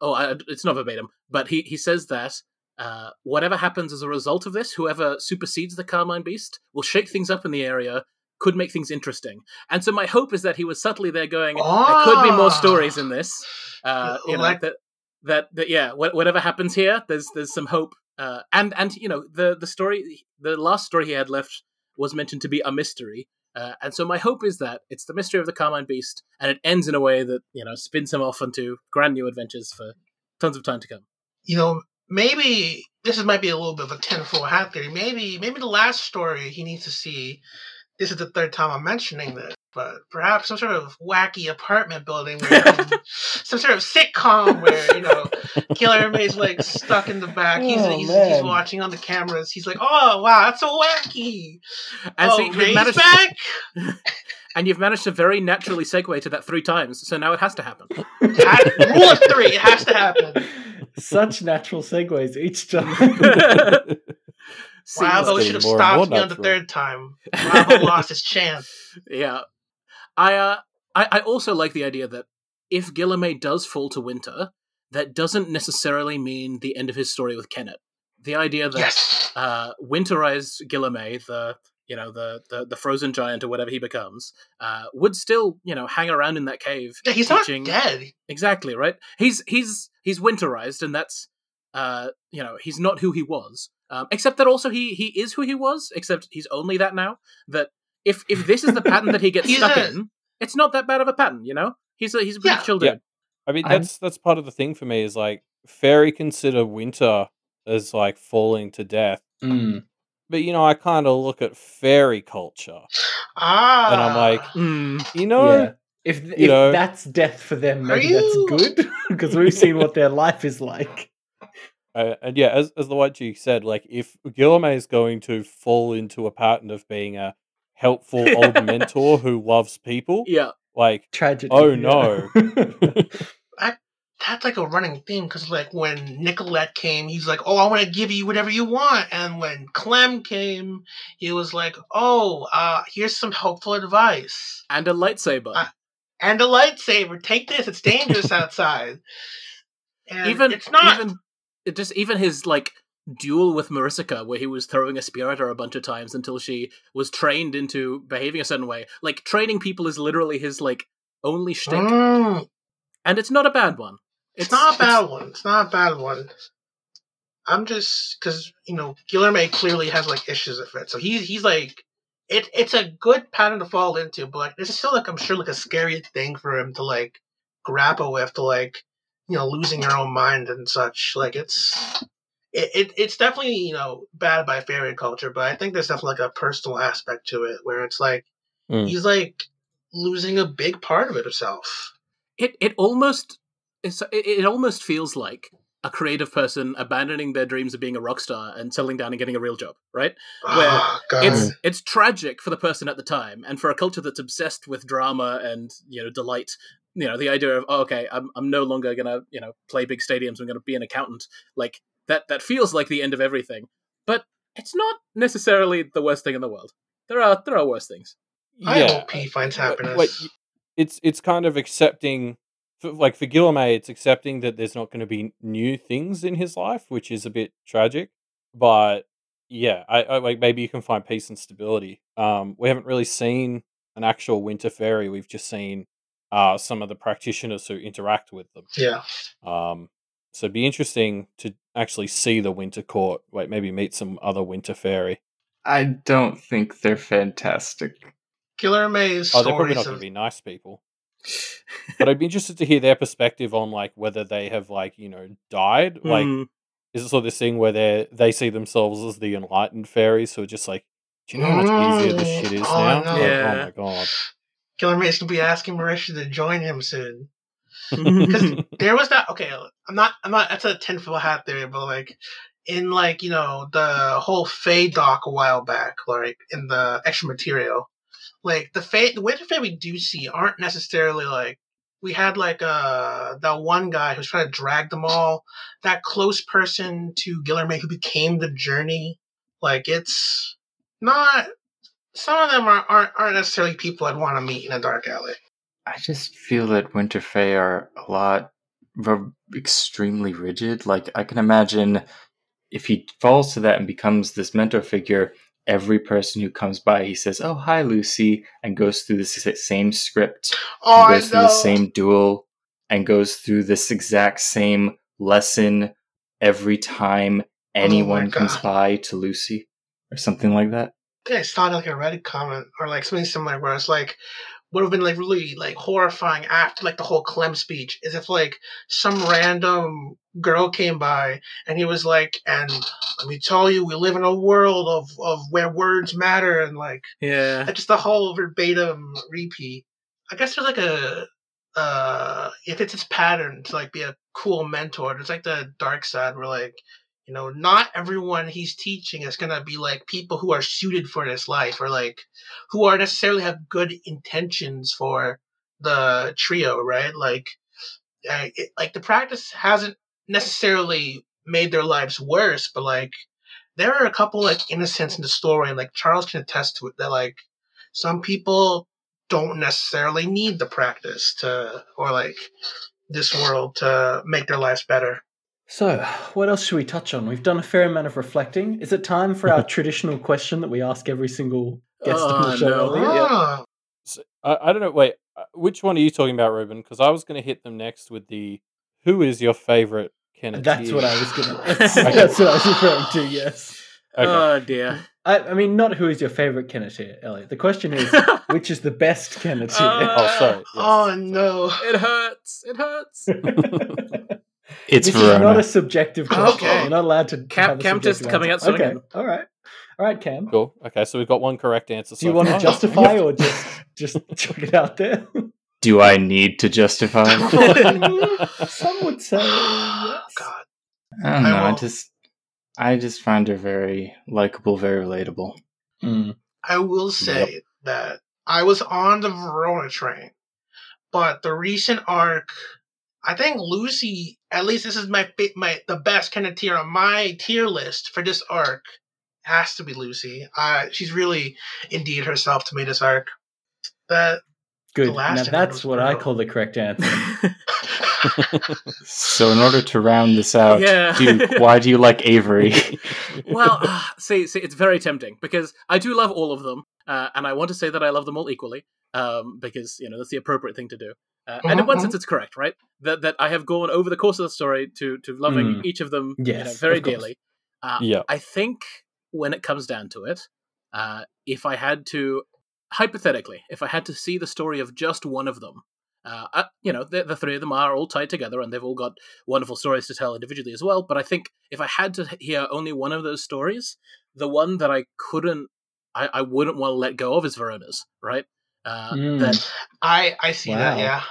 oh, I, it's not verbatim, but he he says that. Uh, whatever happens as a result of this, whoever supersedes the Carmine Beast will shake things up in the area, could make things interesting. And so my hope is that he was subtly there going, oh! there could be more Ah. stories in this. Uh, you know Like- that that that yeah, whatever happens here, there's there's some hope. Uh, and and you know the the story, the last story he had left was mentioned to be a mystery. Uh, and so my hope is that it's the mystery of the Carmine Beast, and it ends in a way that you know spins him off onto grand new adventures for tons of time to come. you know, maybe this might be a little bit of a tenfold hat theory. Maybe maybe the last story he needs to see. This is the third time I'm mentioning this, but perhaps some sort of wacky apartment building, where some sort of sitcom where you know Guilherme's like stuck in the back. He's, Oh, he's, he's watching on the cameras. He's like, "Oh wow, that's so wacky." And oh, so you've managed, back. and you've managed to very naturally segue to that three times. So now it has to happen. Rule of three. It has to happen. Such natural segues each time. Bravo should have stopped me on the third time. Bravo lost his chance. yeah, I uh, I, I also like the idea that if Guilherme does fall to winter, that doesn't necessarily mean the end of his story with Kennet. the idea that Yes. uh, winterized Guilherme, the you know the, the the frozen giant or whatever he becomes, uh, would still you know hang around in that cave. Yeah, he's teaching- not dead. Exactly right. He's he's he's winterized, and that's uh you know he's not who he was. Um, except that also he he is who he was. Except he's only that now. That if if this is the pattern that he gets stuck a- in, it's not that bad of a pattern. You know, he's a he's a pretty Yeah. chill dude. Yeah. I mean, I'm- that's that's part of the thing for me is like fairy consider winter as like falling to death, Mm. but you know, I kind of look at fairy culture, Ah. and I'm like, Mm, you know, yeah. If, you if know- that's death for them, maybe that's good because we've seen what their life is like. Uh, and yeah, as as the white Duke said, like if Guilherme is going to fall into a pattern of being a helpful old mentor who loves people, yeah. like Tragedy. Oh, yeah. that's like a running theme because like when Nicolette came, he's like, "Oh, I want to give you whatever you want," and when Clem came, he was like, "Oh, uh, here's some helpful advice And a lightsaber. Uh, and a lightsaber. Take this; it's dangerous outside." And even it's not. even it just even his like duel with Marisica, where he was throwing a spear at her a bunch of times until she was trained into behaving a certain way. Like training people is literally his like only shtick, Mm, and it's not a bad one. it's, not a bad one. It's not a bad one. I'm just because you know Guillermo clearly has like issues with it, so he's he's like it. It's a good pattern to fall into, but like is still like I'm sure like a scary thing for him to like grapple with, to like you know losing your own mind and such. Like it's it, it it's definitely you know bad by fairy culture, but I think there's definitely like a personal aspect to it where it's like Mm. he's like losing a big part of it himself. It it almost it's, it, it almost feels like a creative person abandoning their dreams of being a rock star and settling down and getting a real job, right? Where oh, God. it's it's tragic for the person at the time and for a culture that's obsessed with drama and you know delight you know the idea of oh, okay i'm i'm no longer going to you know play big stadiums i'm going to be an accountant like that that feels like the end of everything but it's not necessarily the worst thing in the world there are there are worse things I hope he finds happiness. like, it's it's kind of accepting, for, like for Guilherme, it's accepting that there's not going to be new things in his life, which is a bit tragic. But yeah, I, I like maybe you can find peace and stability. Um, we haven't really seen an actual winter fairy. We've just seen uh some of the practitioners who interact with them. yeah. Um, so it'd be interesting to actually see the winter court. Like maybe meet some other winter fairy. I don't think they're fantastic. Guilherme's Oh, they're probably stories not going to be nice people. but I'd be interested to hear their perspective on like whether they have like you know died. Like, Hmm. is it sort of this thing where they they see themselves as the enlightened fairies who are just like, do you know how much easier this shit is Mm, oh, now? no. Like, Yeah. oh my god. Guilherme's gonna be asking Marisha to join him soon. Because there was that. Okay, I'm not. I'm not. That's a tinfoil hat theory, but like in like you know the whole Fey doc a while back, like in the extra material, like the Fey, the winter Fey we do see aren't necessarily like. We had like uh that one guy who's trying to drag them all, that close person to Guillermo who became the journey. Like it's not. Some of them are, aren't aren't necessarily people I'd want to meet in a dark alley. I just feel that winter Fey are a lot are extremely rigid. Like I can imagine if he falls to that and becomes this mentor figure, every person who comes by, he says, "Oh, hi, Lucy," and goes through this same script, Oh, goes through the same duel, and goes through this exact same lesson every time oh anyone comes by to Lucy, or something like that. I think I saw like a Reddit comment or like something similar where it's like would have been like really like horrifying after like the whole Clem speech is if like some random girl came by and he was like and let me tell you we live in a world of of where words matter and like yeah just the whole verbatim repeat. I guess there's like a uh if it's his pattern to like be a cool mentor, there's like the dark side where like you know, not everyone he's teaching is gonna be like people who are suited for this life or like who are necessarily have good intentions for the trio, right? Like, it, like the practice hasn't necessarily made their lives worse, but like there are a couple like innocents in the story, and like Charles can attest to it that like some people don't necessarily need the practice to or like this world to make their lives better. So, what else should we touch on? We've done a fair amount of reflecting. Is it time for our traditional question that we ask every single guest on Oh, the show? no. Elliot? Ah, So, I, I don't know. Wait, uh, which one are you talking about, Reuben? Because I was going to hit them next with the who is your favorite Kenneteer? That's what I was gonna. That's, that's what I was referring to. Yes. Okay. Oh dear. I, I mean, not who is your favorite Kenneteer, Elliot. The question is, which is the best Kenneteer? oh, sorry. yes. oh no. It hurts. It hurts. It's this is not a subjective question. Okay. You're not allowed to. Cam- have a Cam just coming answer. out swinging. Okay. All right. All right, Cam. Cool. Okay, so we've got one correct answer. Do you want to justify or just just chuck it out there? Do I need to justify? Some would say. Oh, yes. God. I don't know. I will- just, I just find her very likable, very relatable. Mm. I will say that I was on the Verona train, but the recent arc, I think Lucy. At least this is my my the best kind of tier on my tier list for this arc. Has to be Lucy. Uh, she's really endeared herself to me this arc. That Good. The last Now that's was what I call the correct answer. So, in order to round this out, Yeah. do why do you like Avery? well, ah, see, see, it's very tempting because I do love all of them, uh, and I want to say that I love them all equally, um, because you know that's the appropriate thing to do. Uh, and in one sense, it's correct, right? That that I have gone over the course of the story to to loving Mm. each of them, you know, very of dearly. Uh, yeah. I think when it comes down to it, uh, if I had to, hypothetically, if I had to see the story of just one of them, uh, uh, you know, the, the three of them are all tied together and they've all got wonderful stories to tell individually as well. But I think if I had to hear only one of those stories, the one that I couldn't, I, I wouldn't want to let go of is Verona's, right? Uh, Mm. That I I see that. Yeah.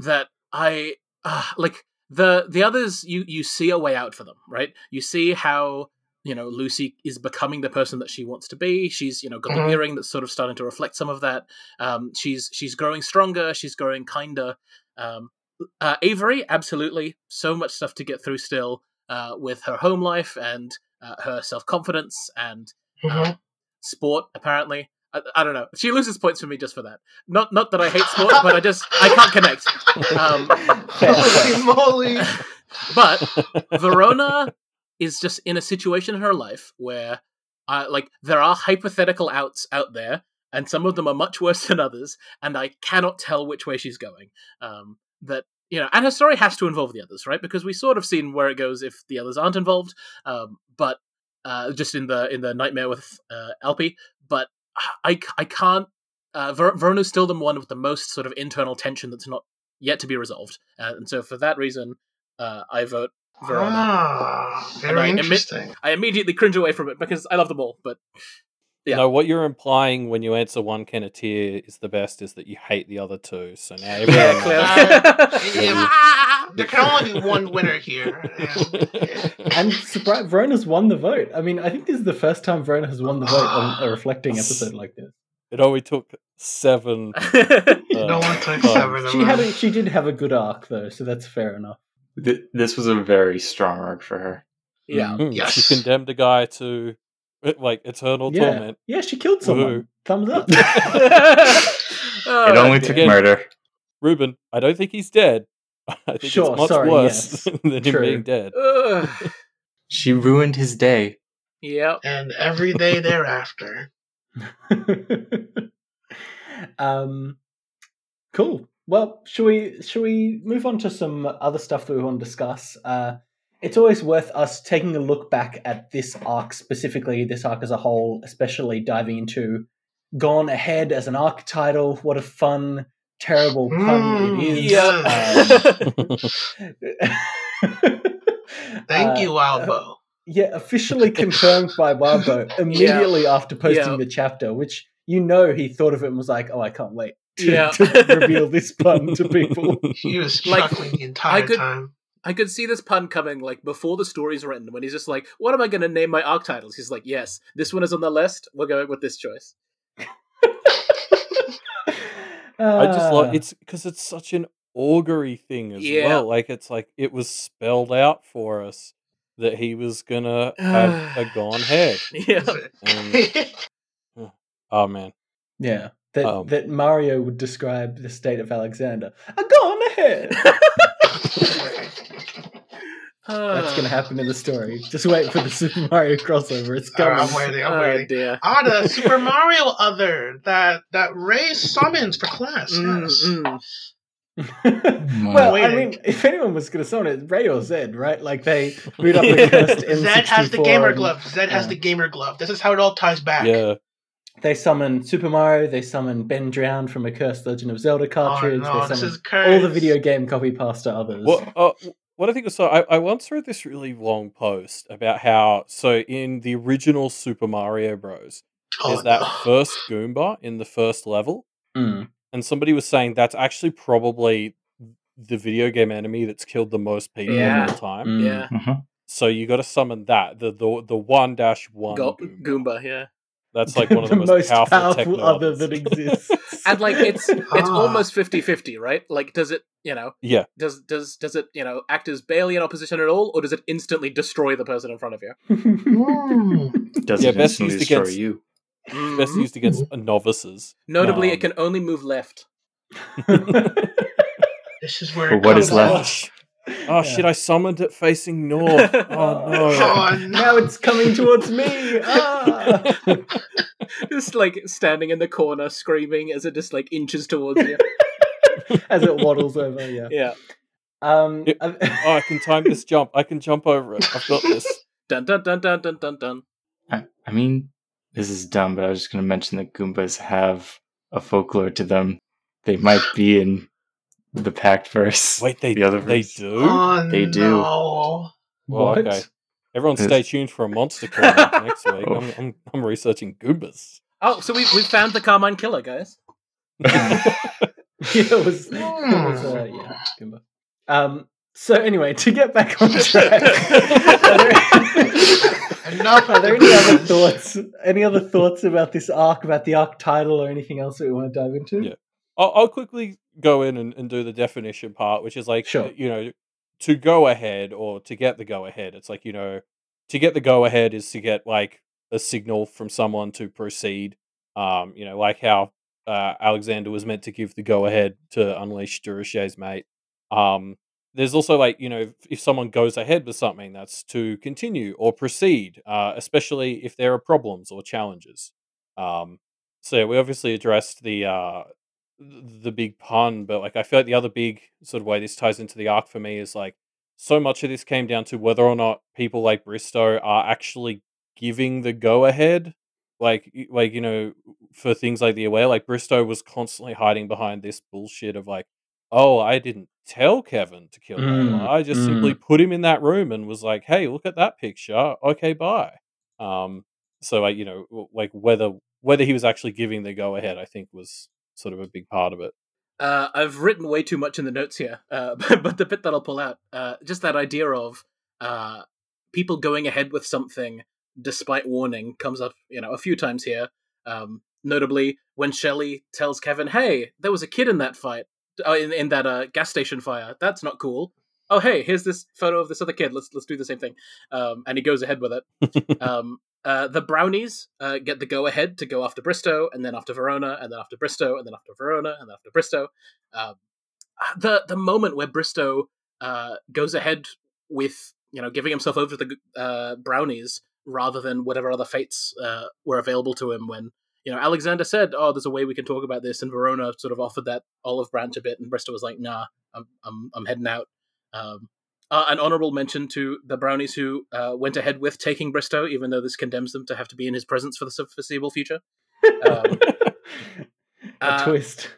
that I uh, like the the others you you see a way out for them, right? You see how you know Lucy is becoming the person that she wants to be. She's you know got Mhm. the earring that's sort of starting to reflect some of that. Um, she's she's growing stronger. She's growing kinder. Um, uh, Avery, absolutely, so much stuff to get through still uh, with her home life and uh, her self confidence and Mhm. sport. Apparently, I, I don't know. She loses points for me just for that. Not not that I hate sport, but I just I can't connect. Um, Holy moly! but Verona is just in a situation in her life where, uh, like, there are hypothetical outs out there, and some of them are much worse than others, and I cannot tell which way she's going. Um, that you know, and her story has to involve the others, right? Because we sort of seen where it goes if the others aren't involved. Um, but uh, just in the in the nightmare with uh, Alpi, but I I can't. Uh, Ver- Verona's still the one with the most sort of internal tension that's not yet to be resolved, uh, and so for that reason, uh, I vote Verona. Ah, And I very admit- interesting. I immediately cringe away from it because I love them all. But Yeah. No, what you're implying when you answer one Kenneteer is the best is that you hate the other two. So now yeah, everyone knows. clearly. Yeah, there can only be one winner here. Yeah. And surprise, Verona's won the vote. I mean, I think this is the first time Verona has won the vote on a reflecting episode like this. It only took seven. Uh, No one took seven of She had, a, she did have a good arc though, so that's fair enough. Th- this was a very strong arc for her. yeah. Mm, Yes. She condemned a guy to uh, like eternal Yeah, torment. yeah, she killed someone. Woohoo. Thumbs up. Oh, it only dear. took murder. Reuben, I don't think he's dead. I think Sure, it's much sorry, worse yes. than him being dead. She ruined his day. Yep. and every day thereafter. um, cool. Well, should we should we move on to some other stuff that we want to discuss? Uh, it's always worth us taking a look back at this arc specifically, this arc as a whole, especially diving into "Gone Ahead" as an arc title. What a fun, terrible pun it is. Um, Thank uh, you, Albo. Yeah, officially confirmed by Wildbow immediately after posting Yeah. the chapter, which you know he thought of it and was like, "Oh, I can't wait to, Yeah. to reveal this pun to people." He was like, chuckling the entire could- time. I could see this pun coming like before the story's written when he's just like, "What am I going to name my arc titles?" He's like, "Yes, this one is on the list. We're going with this choice." I just love Ah, it's because it's such an augury thing as Yeah. well. Like it's like it was spelled out for us that he was gonna have a gone head. Yeah. And, oh man, yeah. That Um, that Mario would describe the state of Alexander. Uh, go on ahead. That's going to happen in the story. Just wait for the Super Mario crossover. It's coming. I'm waiting. I'm Oh waiting. dear. Ah, the Super Mario other that that Ray summons for class. Mm, Yes. mm. well, I mean, if anyone was going to summon it, Ray or Zed, right? Like they boot up the cursed N64. Zed has the gamer and glove. Zed has the gamer glove. This is how it all ties back. Yeah. They summon Super Mario. They summon Ben Drowned from a Cursed Legend of Zelda Oh cartridge. no, they this summon is cursed. all the video game copy pasta others. Well, uh, what I think was so, I, I once read this really long post about how so in the original Super Mario Bros. Oh, there's that no. first Goomba in the first level, Mm. and somebody was saying that's actually probably the video game enemy that's killed the most people Yeah. of all time. Mm. Yeah. Mhm. So you got to summon that the the the one dash one. Goomba. Goomba, yeah. That's like one of the, most, powerful, techno other that exists. And like it's it's Ah. almost 50-50, right? Like does it, you know, Yeah, does does does it, you know, act as barely in opposition at all, or does it instantly destroy the person in front of you? Mm. Does Yeah, it best instantly used destroy against- you? best used against novices. Notably, Um, it can only move left. This is where But it what is comes left? Off. Oh shit! I summoned it facing north. Oh no! Oh no! now it's coming towards me. Ah! just like standing in the corner screaming as it just like inches towards you. As it waddles over, yeah. Yeah. Um, It- Oh, I can time this jump. I can jump over it. I've got this. Dun dun dun dun dun dun dun. I, I mean, this is dumb, but I was just going to mention that Goombas have a folklore to them. They might be in the Pact verse. Wait, they The other they verse. do. Oh, They do. no. Well, what? okay. Everyone, stay tuned for a monster corner next week. Oh. I'm, I'm, I'm researching Goombas. Oh, so we we found the Carmine killer, guys. yeah, it was, it was uh, yeah, Goomba. Um, so anyway, to get back on track, are there, Enough are there any other thoughts? Any other thoughts about this arc, about the arc title, or anything else that we want to dive into? Yeah. I'll, I'll quickly go in and, and do the definition part, which is like, Sure. you know, to go ahead or to get the go ahead. It's like, you know, to get the go ahead is to get like a signal from someone to proceed. Um, you know, like how uh, Alexander was meant to give the go ahead to unleash Durocher's mate. Um, there's also like, you know, if, if someone goes ahead with something, that's to continue or proceed, uh, especially if there are problems or challenges. Um, so yeah, we obviously addressed the uh, the big pun, but like I feel like the other big sort of way this ties into the arc for me is like so much of this came down to whether or not people like Bristow are actually giving the go ahead. Like, like you know, for things like the aware, like Bristow was constantly hiding behind this bullshit of like, oh, I didn't tell Kevin to kill Mm, I just simply put him in that room and was like, hey, look at that picture. Okay, bye. Um, so like you know, like whether whether he was actually giving the go ahead, I think was sort of a big part of it. Uh, I've written way too much in the notes here, uh, but, but the bit that I'll pull out, uh, just that idea of uh, people going ahead with something despite warning comes up, you know, a few times here. Um, notably, when Shelley tells Kevin, "Hey, there was a kid in that fight, uh, in, in that uh, gas station fire. That's not cool." Oh, hey, here's this photo of this other kid. Let's let's do the same thing. Um, and he goes ahead with it. um, uh, the brownies uh, get the go ahead to go after Bristow, and then after Verona, and then after Bristow, and then after Verona, and then after Bristow. Um, the the moment where Bristow uh, goes ahead with you know giving himself over to the uh, brownies rather than whatever other fates uh, were available to him when you know Alexander said, "Oh, there's a way we can talk about this," and Verona sort of offered that olive branch a bit, and Bristow was like, "Nah, I'm I'm I'm heading out." Um, uh, an honorable mention to the brownies who uh, went ahead with taking Bristow, even though this condemns them to have to be in his presence for the foreseeable future. Um, A uh, twist.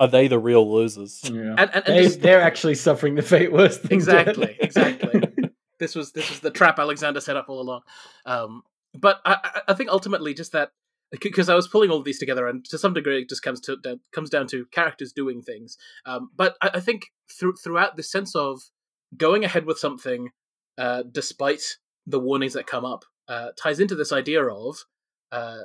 Are they the real losers? Yeah. and, and, and They, just- they're actually suffering the fate worse than Exactly, death. exactly. this was this was the trap Alexander set up all along. Um, but I, I- I think ultimately just that because I was pulling all of these together, and to some degree, it just comes to down, comes down to characters doing things. Um, but I, I think through, throughout the sense of going ahead with something, uh, despite the warnings that come up, uh, ties into this idea of uh,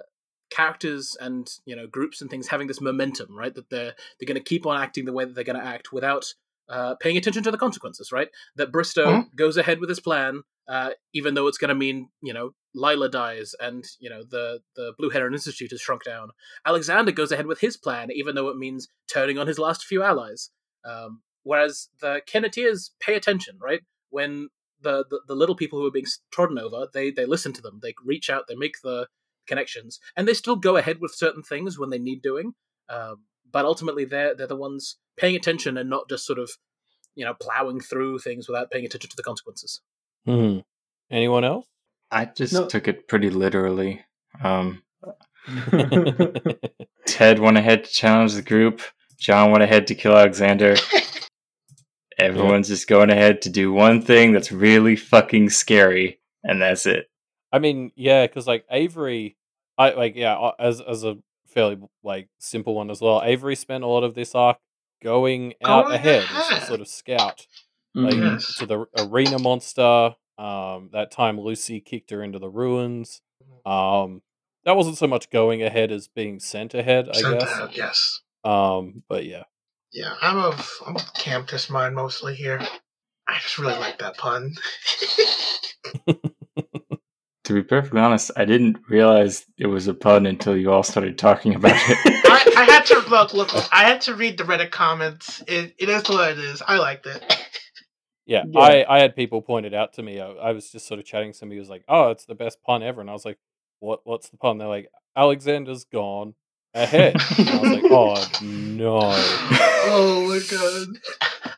characters and you know groups and things having this momentum, right? That they're they're going to keep on acting the way that they're going to act without uh, paying attention to the consequences, right? That Bristow Mhm. goes ahead with his plan, uh, even though it's going to mean, you know, Lila dies and, you know, the, the Blue Heron Institute is shrunk down. Alexander goes ahead with his plan, even though it means turning on his last few allies. Um, whereas the Kenneteers pay attention, right? When the, the the little people who are being trodden over, they they listen to them, they reach out, they make the connections, and they still go ahead with certain things when they need doing. Um, but ultimately, they're they're the ones paying attention and not just sort of you know plowing through things without paying attention to the consequences. Hmm. Anyone else? I just No. took it pretty literally. Um, Ted went ahead to challenge the group. John went ahead to kill Alexander. Everyone's just going ahead to do one thing that's really fucking scary, and that's it. I mean, yeah, because like Avery, I like yeah, uh, as as a fairly like simple one as well. Avery spent a lot of this arc going out Going ahead as a sort of scout, like Mhm. Yes. to the arena monster. Um, that time Lucy kicked her into the ruins. Um, that wasn't so much going ahead as being sent ahead, I Sent guess. out, yes. Um, but yeah, Yeah, I'm of I'm of Camtus mind mostly here. I just really like that pun. To be perfectly honest, I didn't realize it was a pun until you all started talking about it. I, I had to look, look. I had to read the Reddit comments. It, it is what it is. I liked it. yeah, Yeah. I I had people pointed out to me. I, I was just sort of chatting. To somebody who was like, "Oh, it's the best pun ever," and I was like, "What? What's the pun?" They're like, "Alexander's gone ahead." and I was like, "Oh no." Oh my god.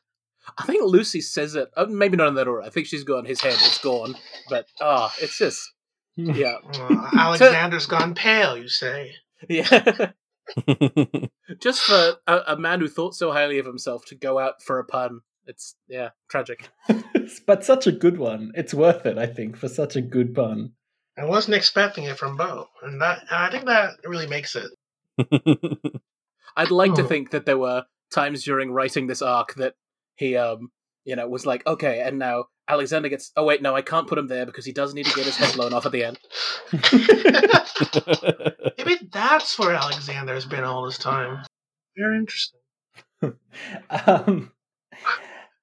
I think Lucy says it. Uh, maybe not in that order. I think she's gone. His head, it's gone. But ah, it's just yeah, Uh, Alexander's gone pale. You say? yeah. just for a, a man who thought so highly of himself to go out for a pun. It's yeah, tragic. but such a good one. It's worth it, I think, for such a good pun. I wasn't expecting it from Bo, and that and I think that really makes it. I'd like to Oh. think that there were times during writing this arc that he, um, you know, was like, okay, and now Alexander gets. Oh wait, no, I can't put him there because he does need to get his head blown off at the end. Maybe that's where Alexander's been all this time. Very interesting. um,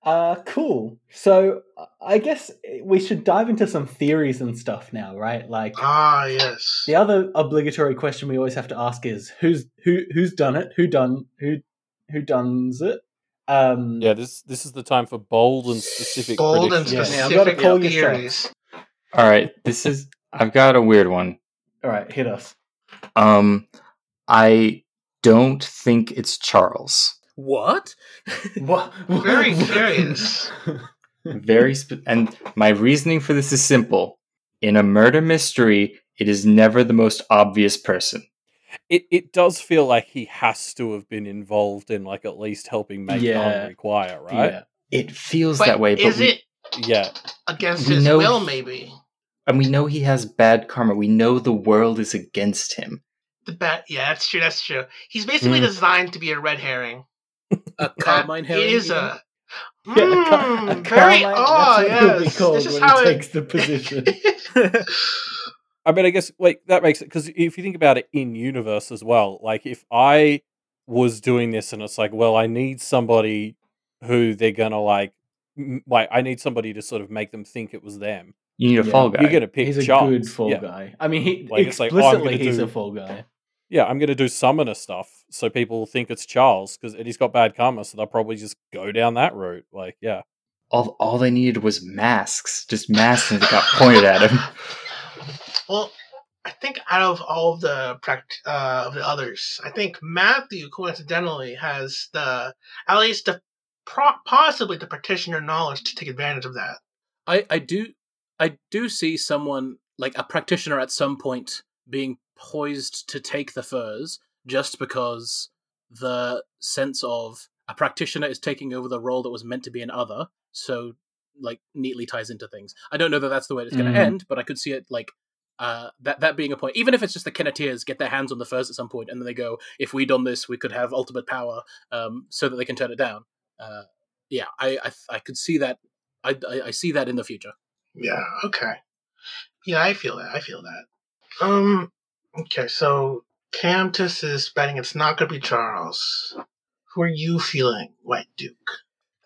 uh, cool. So I guess we should dive into some theories and stuff now, right? Like Ah, yes. the other obligatory question we always have to ask is who's who who's done it? Who done who who done's it? Um, yeah, this this is the time for bold and specific Bold and predictions. Yeah, I've gotta specific call your theories. all right, this is. I've got a weird one. All right, hit us. Um, I don't think it's Charles. What? What? Very curious. Very sp- and my reasoning for this is simple. In a murder mystery, it is never the most obvious person. It it does feel like he has to have been involved in like at least helping make Yeah. Khan require, right? Yeah. It feels But that way, but is we, it Yeah. against We his know will? he- Maybe and we know he has bad karma. We know the world is against him. the bat. Yeah, that's true. That's true. He's basically Mm. designed to be a red herring. A Carmine That herring? Is even? a Yeah, a ca- Mm, a very Carmine- oh that's what he'll be yes. This is how he it takes the position. I mean, I guess like that makes it because if you think about it in universe as well, like if I was doing this and it's like, well, I need somebody who they're gonna like, m- like I need somebody to sort of make them think it was them. You need a Yeah. fall guy. You're gonna pick he's a Charles. good fall yeah. guy. I mean, he Like, it's like, oh, explicitly he's do- a fall guy. Yeah, I'm gonna do summoner stuff so people think it's Charles because he's got bad karma, so they'll probably just go down that route. Like, yeah, all, all they needed was masks. Just masks and it got pointed at him. Well, I think out of all of the uh, of the others, I think Matthew coincidentally has the at least the pro- possibly the practitioner knowledge to take advantage of that. I, I do I do see someone like a practitioner at some point being poised to take the furs just because the sense of a practitioner is taking over the role that was meant to be an other so like neatly ties into things i don't know that that's the way it's going to end but i could see it like uh, that that being a point, even if it's just the Kenneteers get their hands on the furs at some point, and then they go, "If we done this, we could have ultimate power," um, so that they can turn it down. Uh, yeah, I, I I could see that. I, I I see that in the future. Yeah. Okay. Yeah, I feel that. I feel that. Um. Okay, so Camtus is betting it's not going to be Charles. Who are you feeling, White Duke?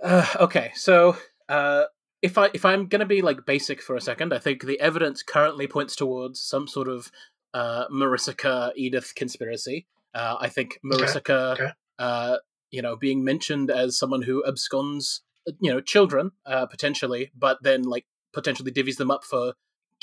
Uh, okay, so uh, if I if I'm gonna be like basic for a second, I think the evidence currently points towards some sort of uh, Marissa Edith conspiracy. Uh, I think Okay, okay. uh, you know, being mentioned as someone who absconds, you know, children uh, potentially, but then like potentially divvies them up for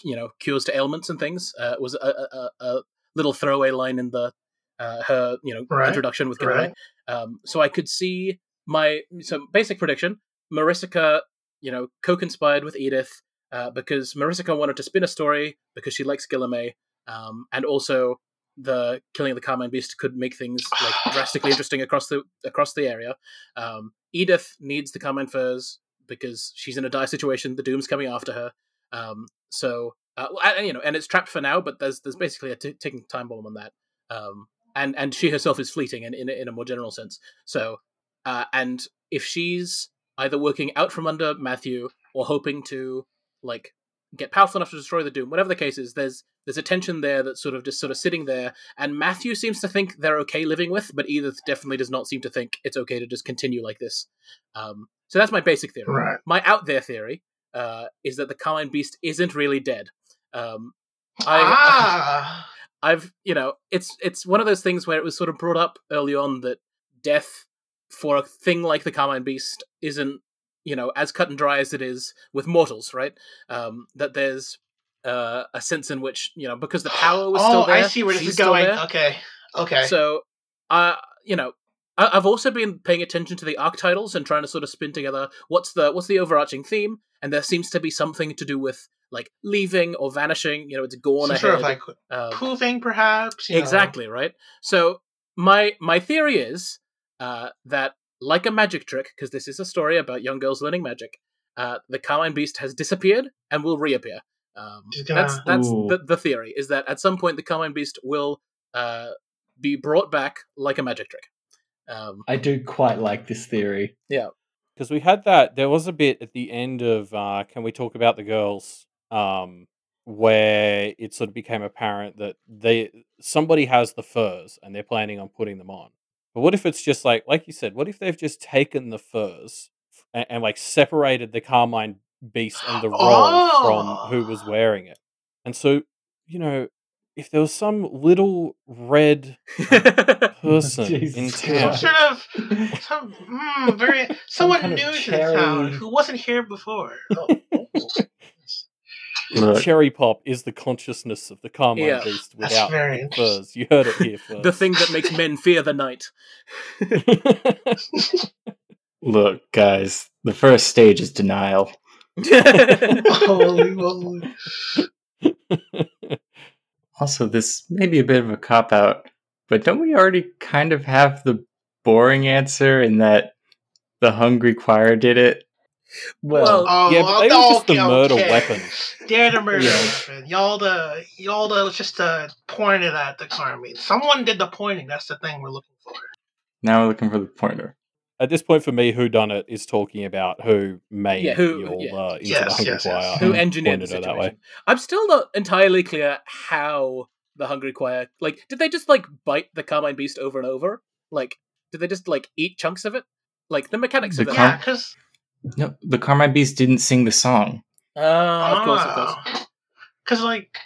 you know cures to ailments and things. Uh, was a, a, a little throwaway line in the uh, her you know Right, introduction with Gilroy. right. Um, so I could see my so basic prediction: Marissa, you know, co-conspired with Edith uh, because Marissa wanted to spin a story because she likes Guilherme, um, and also the killing of the Carmine Beast could make things like drastically interesting across the across the area. Um, Edith needs the Carmine Furs because she's in a dire situation. The Doom's coming after her. Um, so uh, and, you know, and it's trapped for now, but there's there's basically a t- ticking time bomb on that. Um, and and she herself is fleeting in in, a- in a more general sense. So, uh, and if she's either working out from under Matthew or hoping to like get powerful enough to destroy the Doom, whatever the case is, there's there's a tension there that's sort of just sort of sitting there. And Matthew seems to think they're okay living with, but Edith definitely does not seem to think it's okay to just continue like this. Um, so that's my basic theory. Right. My out there theory uh, is that the Carmine Beast isn't really dead. Um, I, ah. I've you know it's it's one of those things where it was sort of brought up early on that death for a thing like the Carmine Beast isn't you know as cut and dry as it is with mortals, right? Um, that there's uh, a sense in which you know because the power was still oh, there. I see where this is going. there. Okay. Okay. So, uh, you know, I- I've also been paying attention to the arc titles and trying to sort of spin together what's the what's the overarching theme, and there seems to be something to do with like leaving or vanishing. You know, it's gone Some ahead. sort of like um, proving, perhaps. you know. exactly right. So my my theory is uh, that like a magic trick, because this is a story about young girls learning magic, uh, the Carmine Beast has disappeared and will reappear. Um, gonna- That's that's Ooh. the, the theory is that at some point the Carmine Beast will uh, be brought back like a magic trick. Um, I do quite like this theory. Yeah, because we had that there was a bit at the end of uh can we talk about the girls um where it sort of became apparent that they somebody has the furs and they're planning on putting them on but what if it's just like like you said what if they've just taken the furs and, and like separated the carmine beast and the roll from who was Oh. wearing it and so you know if there was some little red person in Jesus Some town sort of some mm, very someone kind of new to the town who wasn't here before. Oh, cherry pop is the consciousness of the Carmine Yeah. Beast That's without very the furs. You heard it here first. the thing that makes men fear the night. look, guys. The first stage is denial. Holy moly! Also, this may be a bit of a cop out, but don't we already kind of have the boring answer in that the Hungry Choir did it? Well, Well, Oh, Yeah, but they were just the okay, murder okay. weapon. They're the murder Yeah. weapon. Y'all the y'all the just uh pointed at the Carmine. Someone did the pointing. That's the thing we're looking for. Now we're looking for the pointer. At this point, for me, who done it is talking about who made Yeah, who- the all yeah. uh, into Yes, the Hungry yes, Choir. yes. Who engineered the it situation? that way. I'm still not entirely clear how the Hungry Choir like did they just like bite the Carmine Beast over and over? Like did they just like eat chunks of it? Like the mechanics The of that. Car- Yeah, because No, the Carmine Beast didn't sing the song. Ah, of course, of course. Because like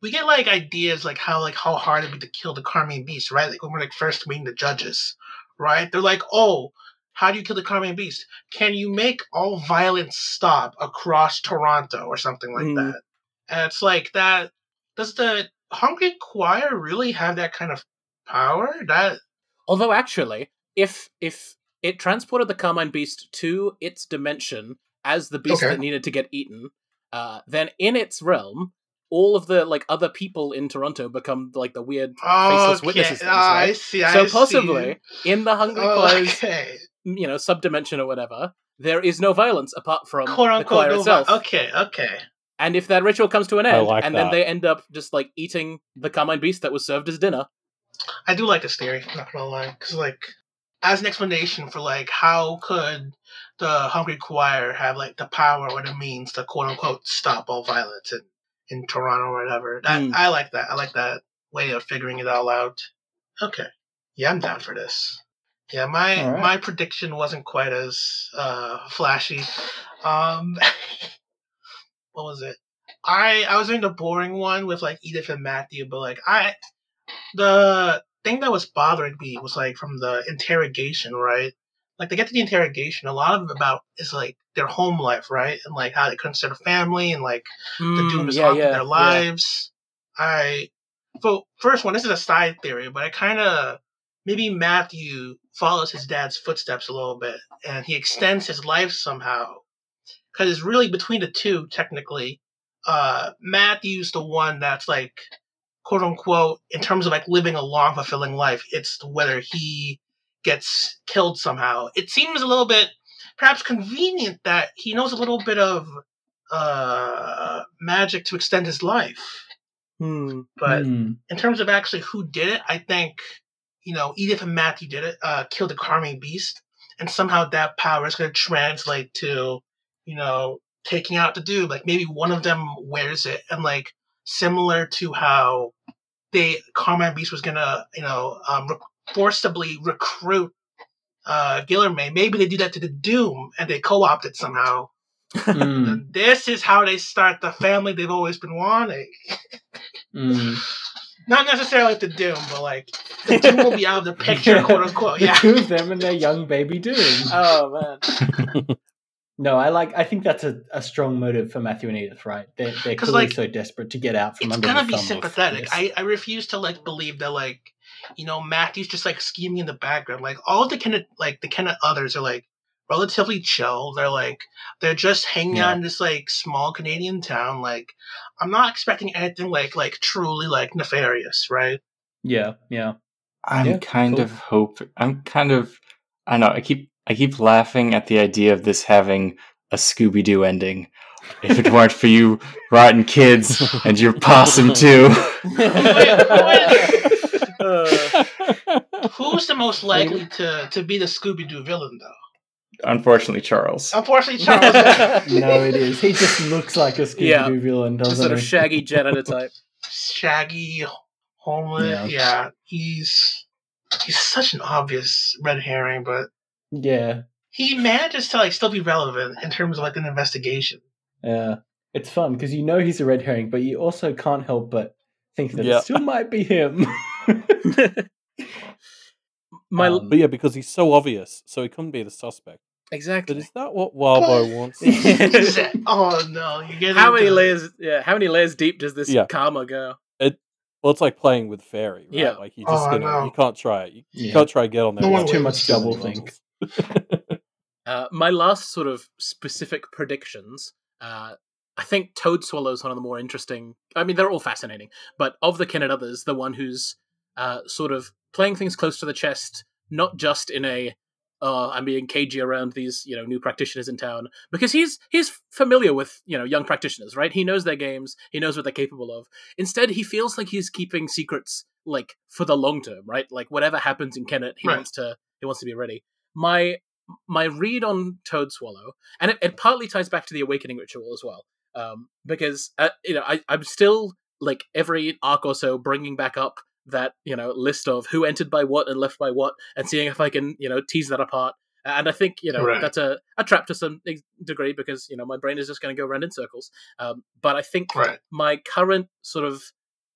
we get like ideas like how like how hard it'd be to kill the Carmine Beast, right? Like when we're like first meeting the judges, right? They're like, oh, how do you kill the Carmine Beast? Can you make all violence stop across Toronto or something like Mhm. that? And it's like that. Does the Hungry Choir really have that kind of power? That Although actually, if if it transported the Carmine Beast to its dimension as the beast Okay. that needed to get eaten, uh, then in its realm, all of the like other people in Toronto become like the weird faceless okay, witnesses. Things, ah, I see. I So see. possibly in the Hungry Oh, Choir's okay. you know subdimension or whatever, there is no violence apart from quote the choir no itself. vi- okay, okay. And if that ritual comes to an end, like and that. then they end up just like eating the Carmine Beast that was served as dinner, I do like this theory. Not gonna lie, because like as an explanation for like how could the Hungry Choir have like the power or the means to quote unquote stop all violence in in Toronto or whatever. That Hmm. I like that. I like that way of figuring it all out. Okay, yeah, I'm down for this. Yeah, my right. my prediction wasn't quite as uh, flashy. Um, what was it? I I was doing the boring one with like Edith and Matthew, but like I the thing that was bothering me was like from the interrogation, right? Like they get to the interrogation, a lot of it about is like their home life, right? And like how they consider family and like the doom Mm, is yeah, yeah, their yeah. lives. I so first one, this is a side theory, but I kind of maybe Matthew follows his dad's footsteps a little bit, and he extends his life somehow. Because it's really between the two, technically. Uh, Matthew's the one that's like, quote unquote, in terms of like living a long, fulfilling life. It's whether he gets killed somehow. It seems a little bit, perhaps convenient that he knows a little bit of uh, magic to extend his life. Hmm. But Hmm. in terms of actually who did it, I think, you know, Edith and Matthew did it, uh, killed the Carmine Beast, and somehow that power is going to translate to, you know, taking out the dude. Like maybe one of them wears it, and like similar to how they Carmine Beast was going to, you know, um, re- forcibly recruit uh, Guilherme. Maybe they do that to the Doom, and they co-opt it somehow. And this is how they start the family they've always been wanting. Hmm. Not necessarily the Doom, but like the Doom will be out of the picture, quote unquote. The two of them and their young baby Doom. Oh man. No, I like. I think that's a, a strong motive for Matthew and Edith, right? They're, they're 'Cause, clearly like, so desperate to get out from It's under gonna the be thumb sympathetic. I, I refuse to like believe that like you know Matthew's just like scheming in the background. Like all the kind of like the kind of others are like relatively chill. They're like they're just hanging Yeah. out in this like small Canadian town. Like I'm not expecting anything like like truly like nefarious, right? Yeah, yeah. I'm Yeah, kind cool. of hope. I'm kind of. I know. I keep. I keep laughing at the idea of this having a Scooby Doo ending. If it weren't for you rotten kids and your possum too. Uh, Who's the most likely to to be the Scooby Doo villain though? Unfortunately, Charles. Unfortunately, Charles. No, it is. He just looks like a Scooby Yeah. Doo villain, doesn't just sort of he? shaggy janitor type. Shaggy, homeless. Yeah. Yeah. he's he's such an obvious red herring, but Yeah, he manages to like still be relevant in terms of like an investigation. yeah. It's fun because you know he's a red herring, but you also can't help but think that Yeah. it still might be him. My Um, but yeah, because he's so obvious, so he couldn't be the suspect. Exactly. But is that what Wildbow wants? Oh no, you get How many layers? Yeah, how many layers deep does this Yeah. karma go? It, Well, it's like playing with fairy, right? Yeah. Like you just Oh, I gonna know. you can't try it. You, you can't try to get on there. No one Too much stealing double think. Uh, my last sort of specific predictions. Uh, I think Toadswallow's one of the more interesting. I mean, they're all fascinating, but of the Kennet others, the one who's uh, sort of playing things close to the chest, not just in a uh, I'm being cagey around these you know new practitioners in town because he's he's familiar with you know young practitioners, right? He knows their games, he knows what they're capable of. Instead, he feels like he's keeping secrets like for the long term, right? Like whatever happens in Kennet, he Right. wants to he wants to be ready. My my read on Toadswallow, and it, it partly ties back to the Awakening ritual as well, um, because uh, you know I, I'm still like every arc or so bringing back up that you know list of who entered by what and left by what, and seeing if I can you know tease that apart. And I think you know Right. that's a, a trap to some degree because you know my brain is just going to go around in circles. Um, but I think Right. my current sort of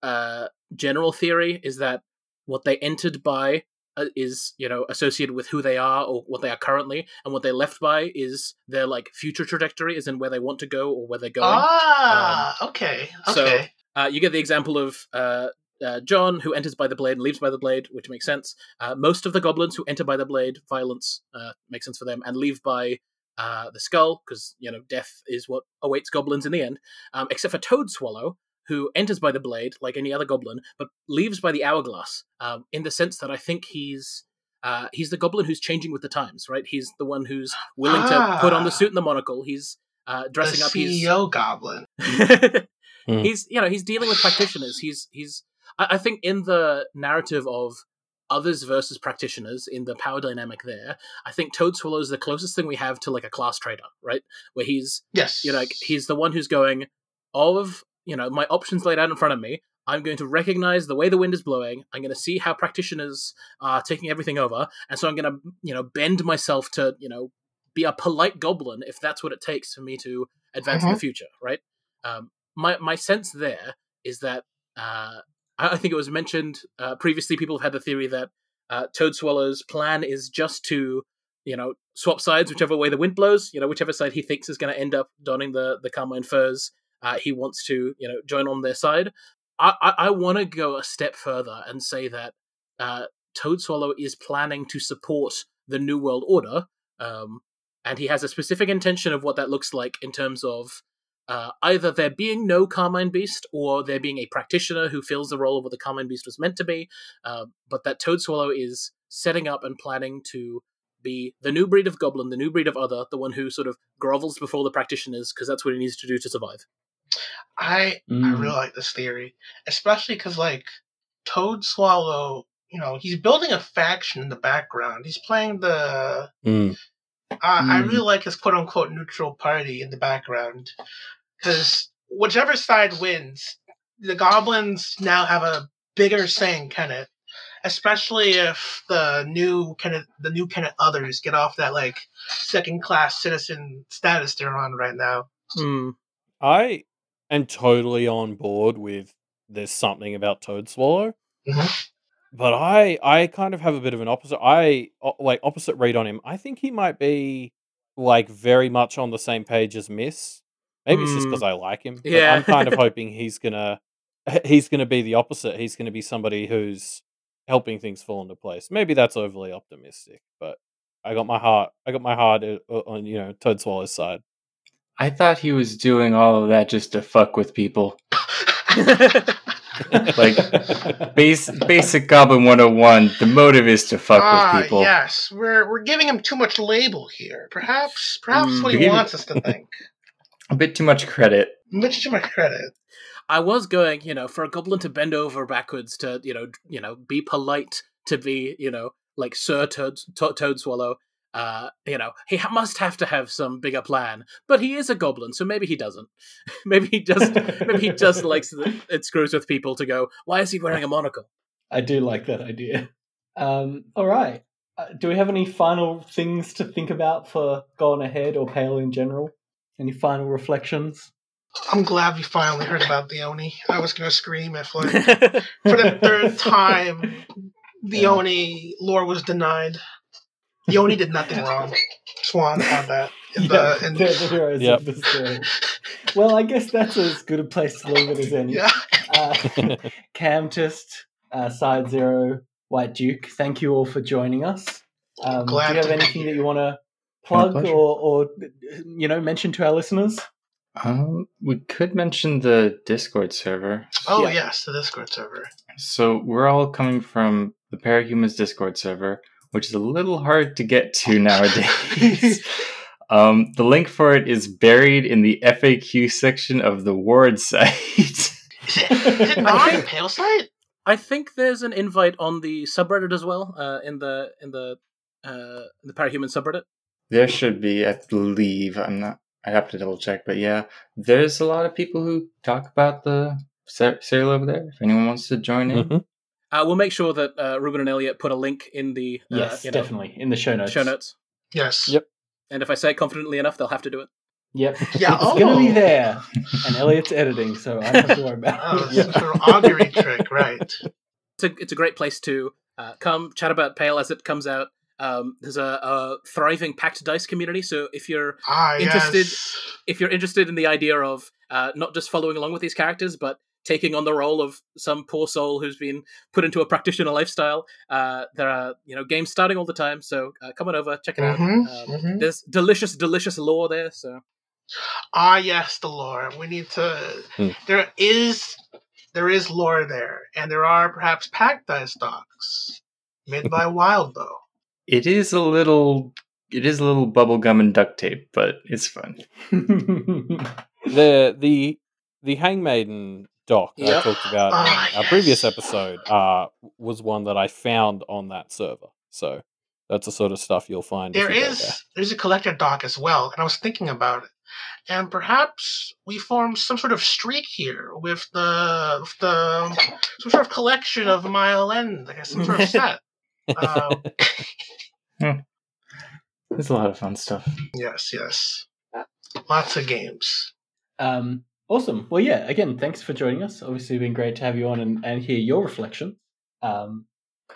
uh, general theory is that what they entered by uh, is you know associated with who they are or what they are currently, and what they left by is their like future trajectory, is in where they want to go or where they're going. Ah, okay, so- Uh, you get the example of uh, uh, John, who enters by the blade and leaves by the blade, which makes sense. Uh, most of the goblins who enter by the blade, violence uh, makes sense for them, and leave by uh, the skull, because you know death is what awaits goblins in the end. Um, except for Toad Swallow, who enters by the blade like any other goblin, but leaves by the hourglass. Um, in the sense that I think he's. Uh, he's the goblin who's changing with the times, right? He's the one who's willing to put on the Ah. suit and the monocle. He's uh, dressing the up. He's CEO goblin. Hmm. he's you know he's dealing with practitioners he's he's I, I think in the narrative of others versus practitioners in the power dynamic there i think Toadswallow is the closest thing we have to like a class trader right? Where he's Yes. you know like he's the one who's going all of you know my options laid out in front of me i'm going to recognize the way the wind is blowing i'm going to see how practitioners are taking everything over and so i'm going to you know bend myself to you know be a polite goblin if that's what it takes for me to advance in the future right? Um, my my sense there is that uh, I, think it was mentioned uh, previously people have had the theory that uh, Toadswallow's plan is just to you know, swap sides whichever way the wind blows. You know, whichever side he thinks is going to end up donning the the carmine furs, uh, he wants to you know join on their side. I I, I want to go a step further and say that uh, Toadswallow is planning to support the New World Order, um, and he has a specific intention of what that looks like in terms of. Uh, either there being no Carmine Beast or there being a practitioner who fills the role of what the Carmine Beast was meant to be, uh, but that Toadswallow is setting up and planning to be the new breed of goblin, the new breed of other, the one who sort of grovels before the practitioners because that's what he needs to do to survive. I I Mm. really like this theory, especially because like Toadswallow, you know, he's building a faction in the background. He's playing the. Mm. Uh, I Mm. really like his quote unquote neutral party in the background, because whichever side wins, the goblins now have a bigger say in Kennet. Especially if the new Kennet, the new Kennet others get off that like second class citizen status they're on right now. Hmm. I am totally on board with there's something about Toadswallow, Mhm. but I I kind of have a bit of an opposite. I like opposite read on him. I think he might be like very much on the same page as Miss. Maybe it's just Mm. because I like him. but Yeah. I'm kind of hoping he's gonna he's gonna be the opposite. He's gonna be somebody who's helping things fall into place. Maybe that's overly optimistic, but I got my heart. I got my heart uh, on you know Toadswallow's side. I thought he was doing all of that just to fuck with people. Like, Base, basic Goblin 101, the motive is to fuck ah, with people. yes, we're we're giving him too much label here. Perhaps, perhaps Mm. what he wants us to think. A bit too much credit. Much too much credit. I was going, you know, for a goblin to bend over backwards to, you know, you know, be polite to be, you know, like Sir Toad, to- Toadswallow. Uh, you know, he ha- must have to have some bigger plan, but he is a goblin, so maybe he doesn't. maybe he just, maybe he just likes the, it screws with people to go. Why is he wearing a monocle? I do like that idea. Um, all right. Uh, do we have any final things to think about for going ahead or Pale in general? Any final reflections? I'm glad we finally heard about the Oni. I was gonna scream if like for the third time the Oni lore was denied. The Oni did nothing wrong. Swan on that. In Yeah, the, in, they're the heroes Yep. of the story. Well, I guess that's as good a place to leave it as any. yeah. Uh, Camtist, uh, Side Zero, White Duke, thank you all for joining us. Um, do you have anything that you want to plug or, or, you know, mention to our listeners? Um, we could mention the Discord server. Oh Yeah. yes, the Discord server. So we're all coming from the Parahumans Discord server, which is a little hard to get to nowadays. um, the link for it is buried in the FAQ section of the Ward site. Is it, is it not on the Pale site? I think there's an invite on the subreddit as well, uh, in the in the uh, the parahuman subreddit. There should be, I believe. I'm not. I have to double check, but yeah, there's a lot of people who talk about the ser- serial over there. If anyone wants to join in, Mhm. Uh, we'll make sure that uh, Ruben and Elliot put a link in the uh, Yes, you know, definitely. In the show notes. show notes. Yes. Yep. And if I say it confidently enough, they'll have to do it. Yep. Yeah, It's going to be oh. there. And Elliot's editing, so I don't have to worry about Oh, it. some sort of augury trick, right? It's a it's a great place to uh, come chat about Pale as it comes out. Um, there's a, a thriving Pact dice community, so if you're Ah, Interested- yes. if you're interested in the idea of uh, not just following along with these characters, but taking on the role of some poor soul who's been put into a practitioner lifestyle, uh, there are you know games starting all the time. So uh, come on over, check it out. Mhm, Um, mhm. There's delicious, delicious lore there. So Ah, yes, the lore. We need to. Hmm. There is, there is lore there, and there are perhaps Pact dice stocks made by Wildbow. It is a little. It is a little bubblegum and duct tape, but it's fun. the the the Hangmaiden doc I talked about Ah, in our previous episode uh, was one that I found on that server. So that's the sort of stuff you'll find. There if you go is, there. there's a collector doc as well, and I was thinking about it. And perhaps we form some sort of streak here with the, with the some sort of collection of Mile End, like some sort of set. Um, There's a lot of fun stuff. yes, yes, lots of games. Um, awesome. Well, yeah. Again, thanks for joining us. Obviously, been great to have you on and, and hear your reflection. Um,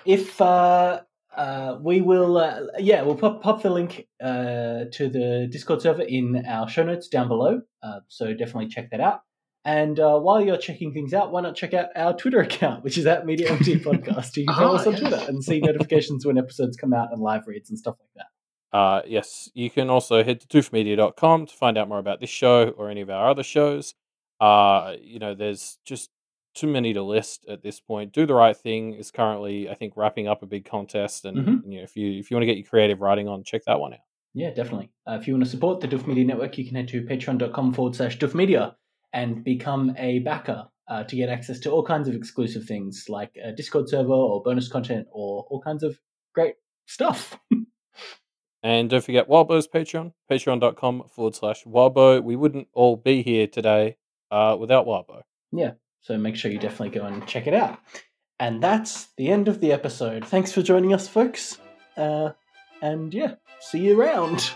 if uh, uh, we will, uh, yeah, we'll pop, pop the link uh, to the Discord server in our show notes down below. Uh, so definitely check that out. And uh, while you're checking things out, why not check out our Twitter account, which is at Media MT Podcast. You can follow Ah, us on. Twitter and see notifications when episodes come out and live reads and stuff like that. Uh, yes, you can also head to doofmedia.com to find out more about this show or any of our other shows. Uh, you know, there's just too many to list at this point. Do the right thing is currently, I think, wrapping up a big contest, and Mhm. you know, if you if you want to get your creative writing on, check that one out. Yeah, definitely. Uh, if you want to support the Doof Media Network, you can head to patreon.com forward slash Doof Media and become a backer uh, to get access to all kinds of exclusive things like a Discord server or bonus content or all kinds of great stuff. And don't forget Wildbow's Patreon, patreon.com forward slash Wildbow. We wouldn't all be here today uh, without Yeah, So make sure you definitely go and check it out. And that's the end of the episode. Thanks for joining us, folks. Uh, and yeah, see you around.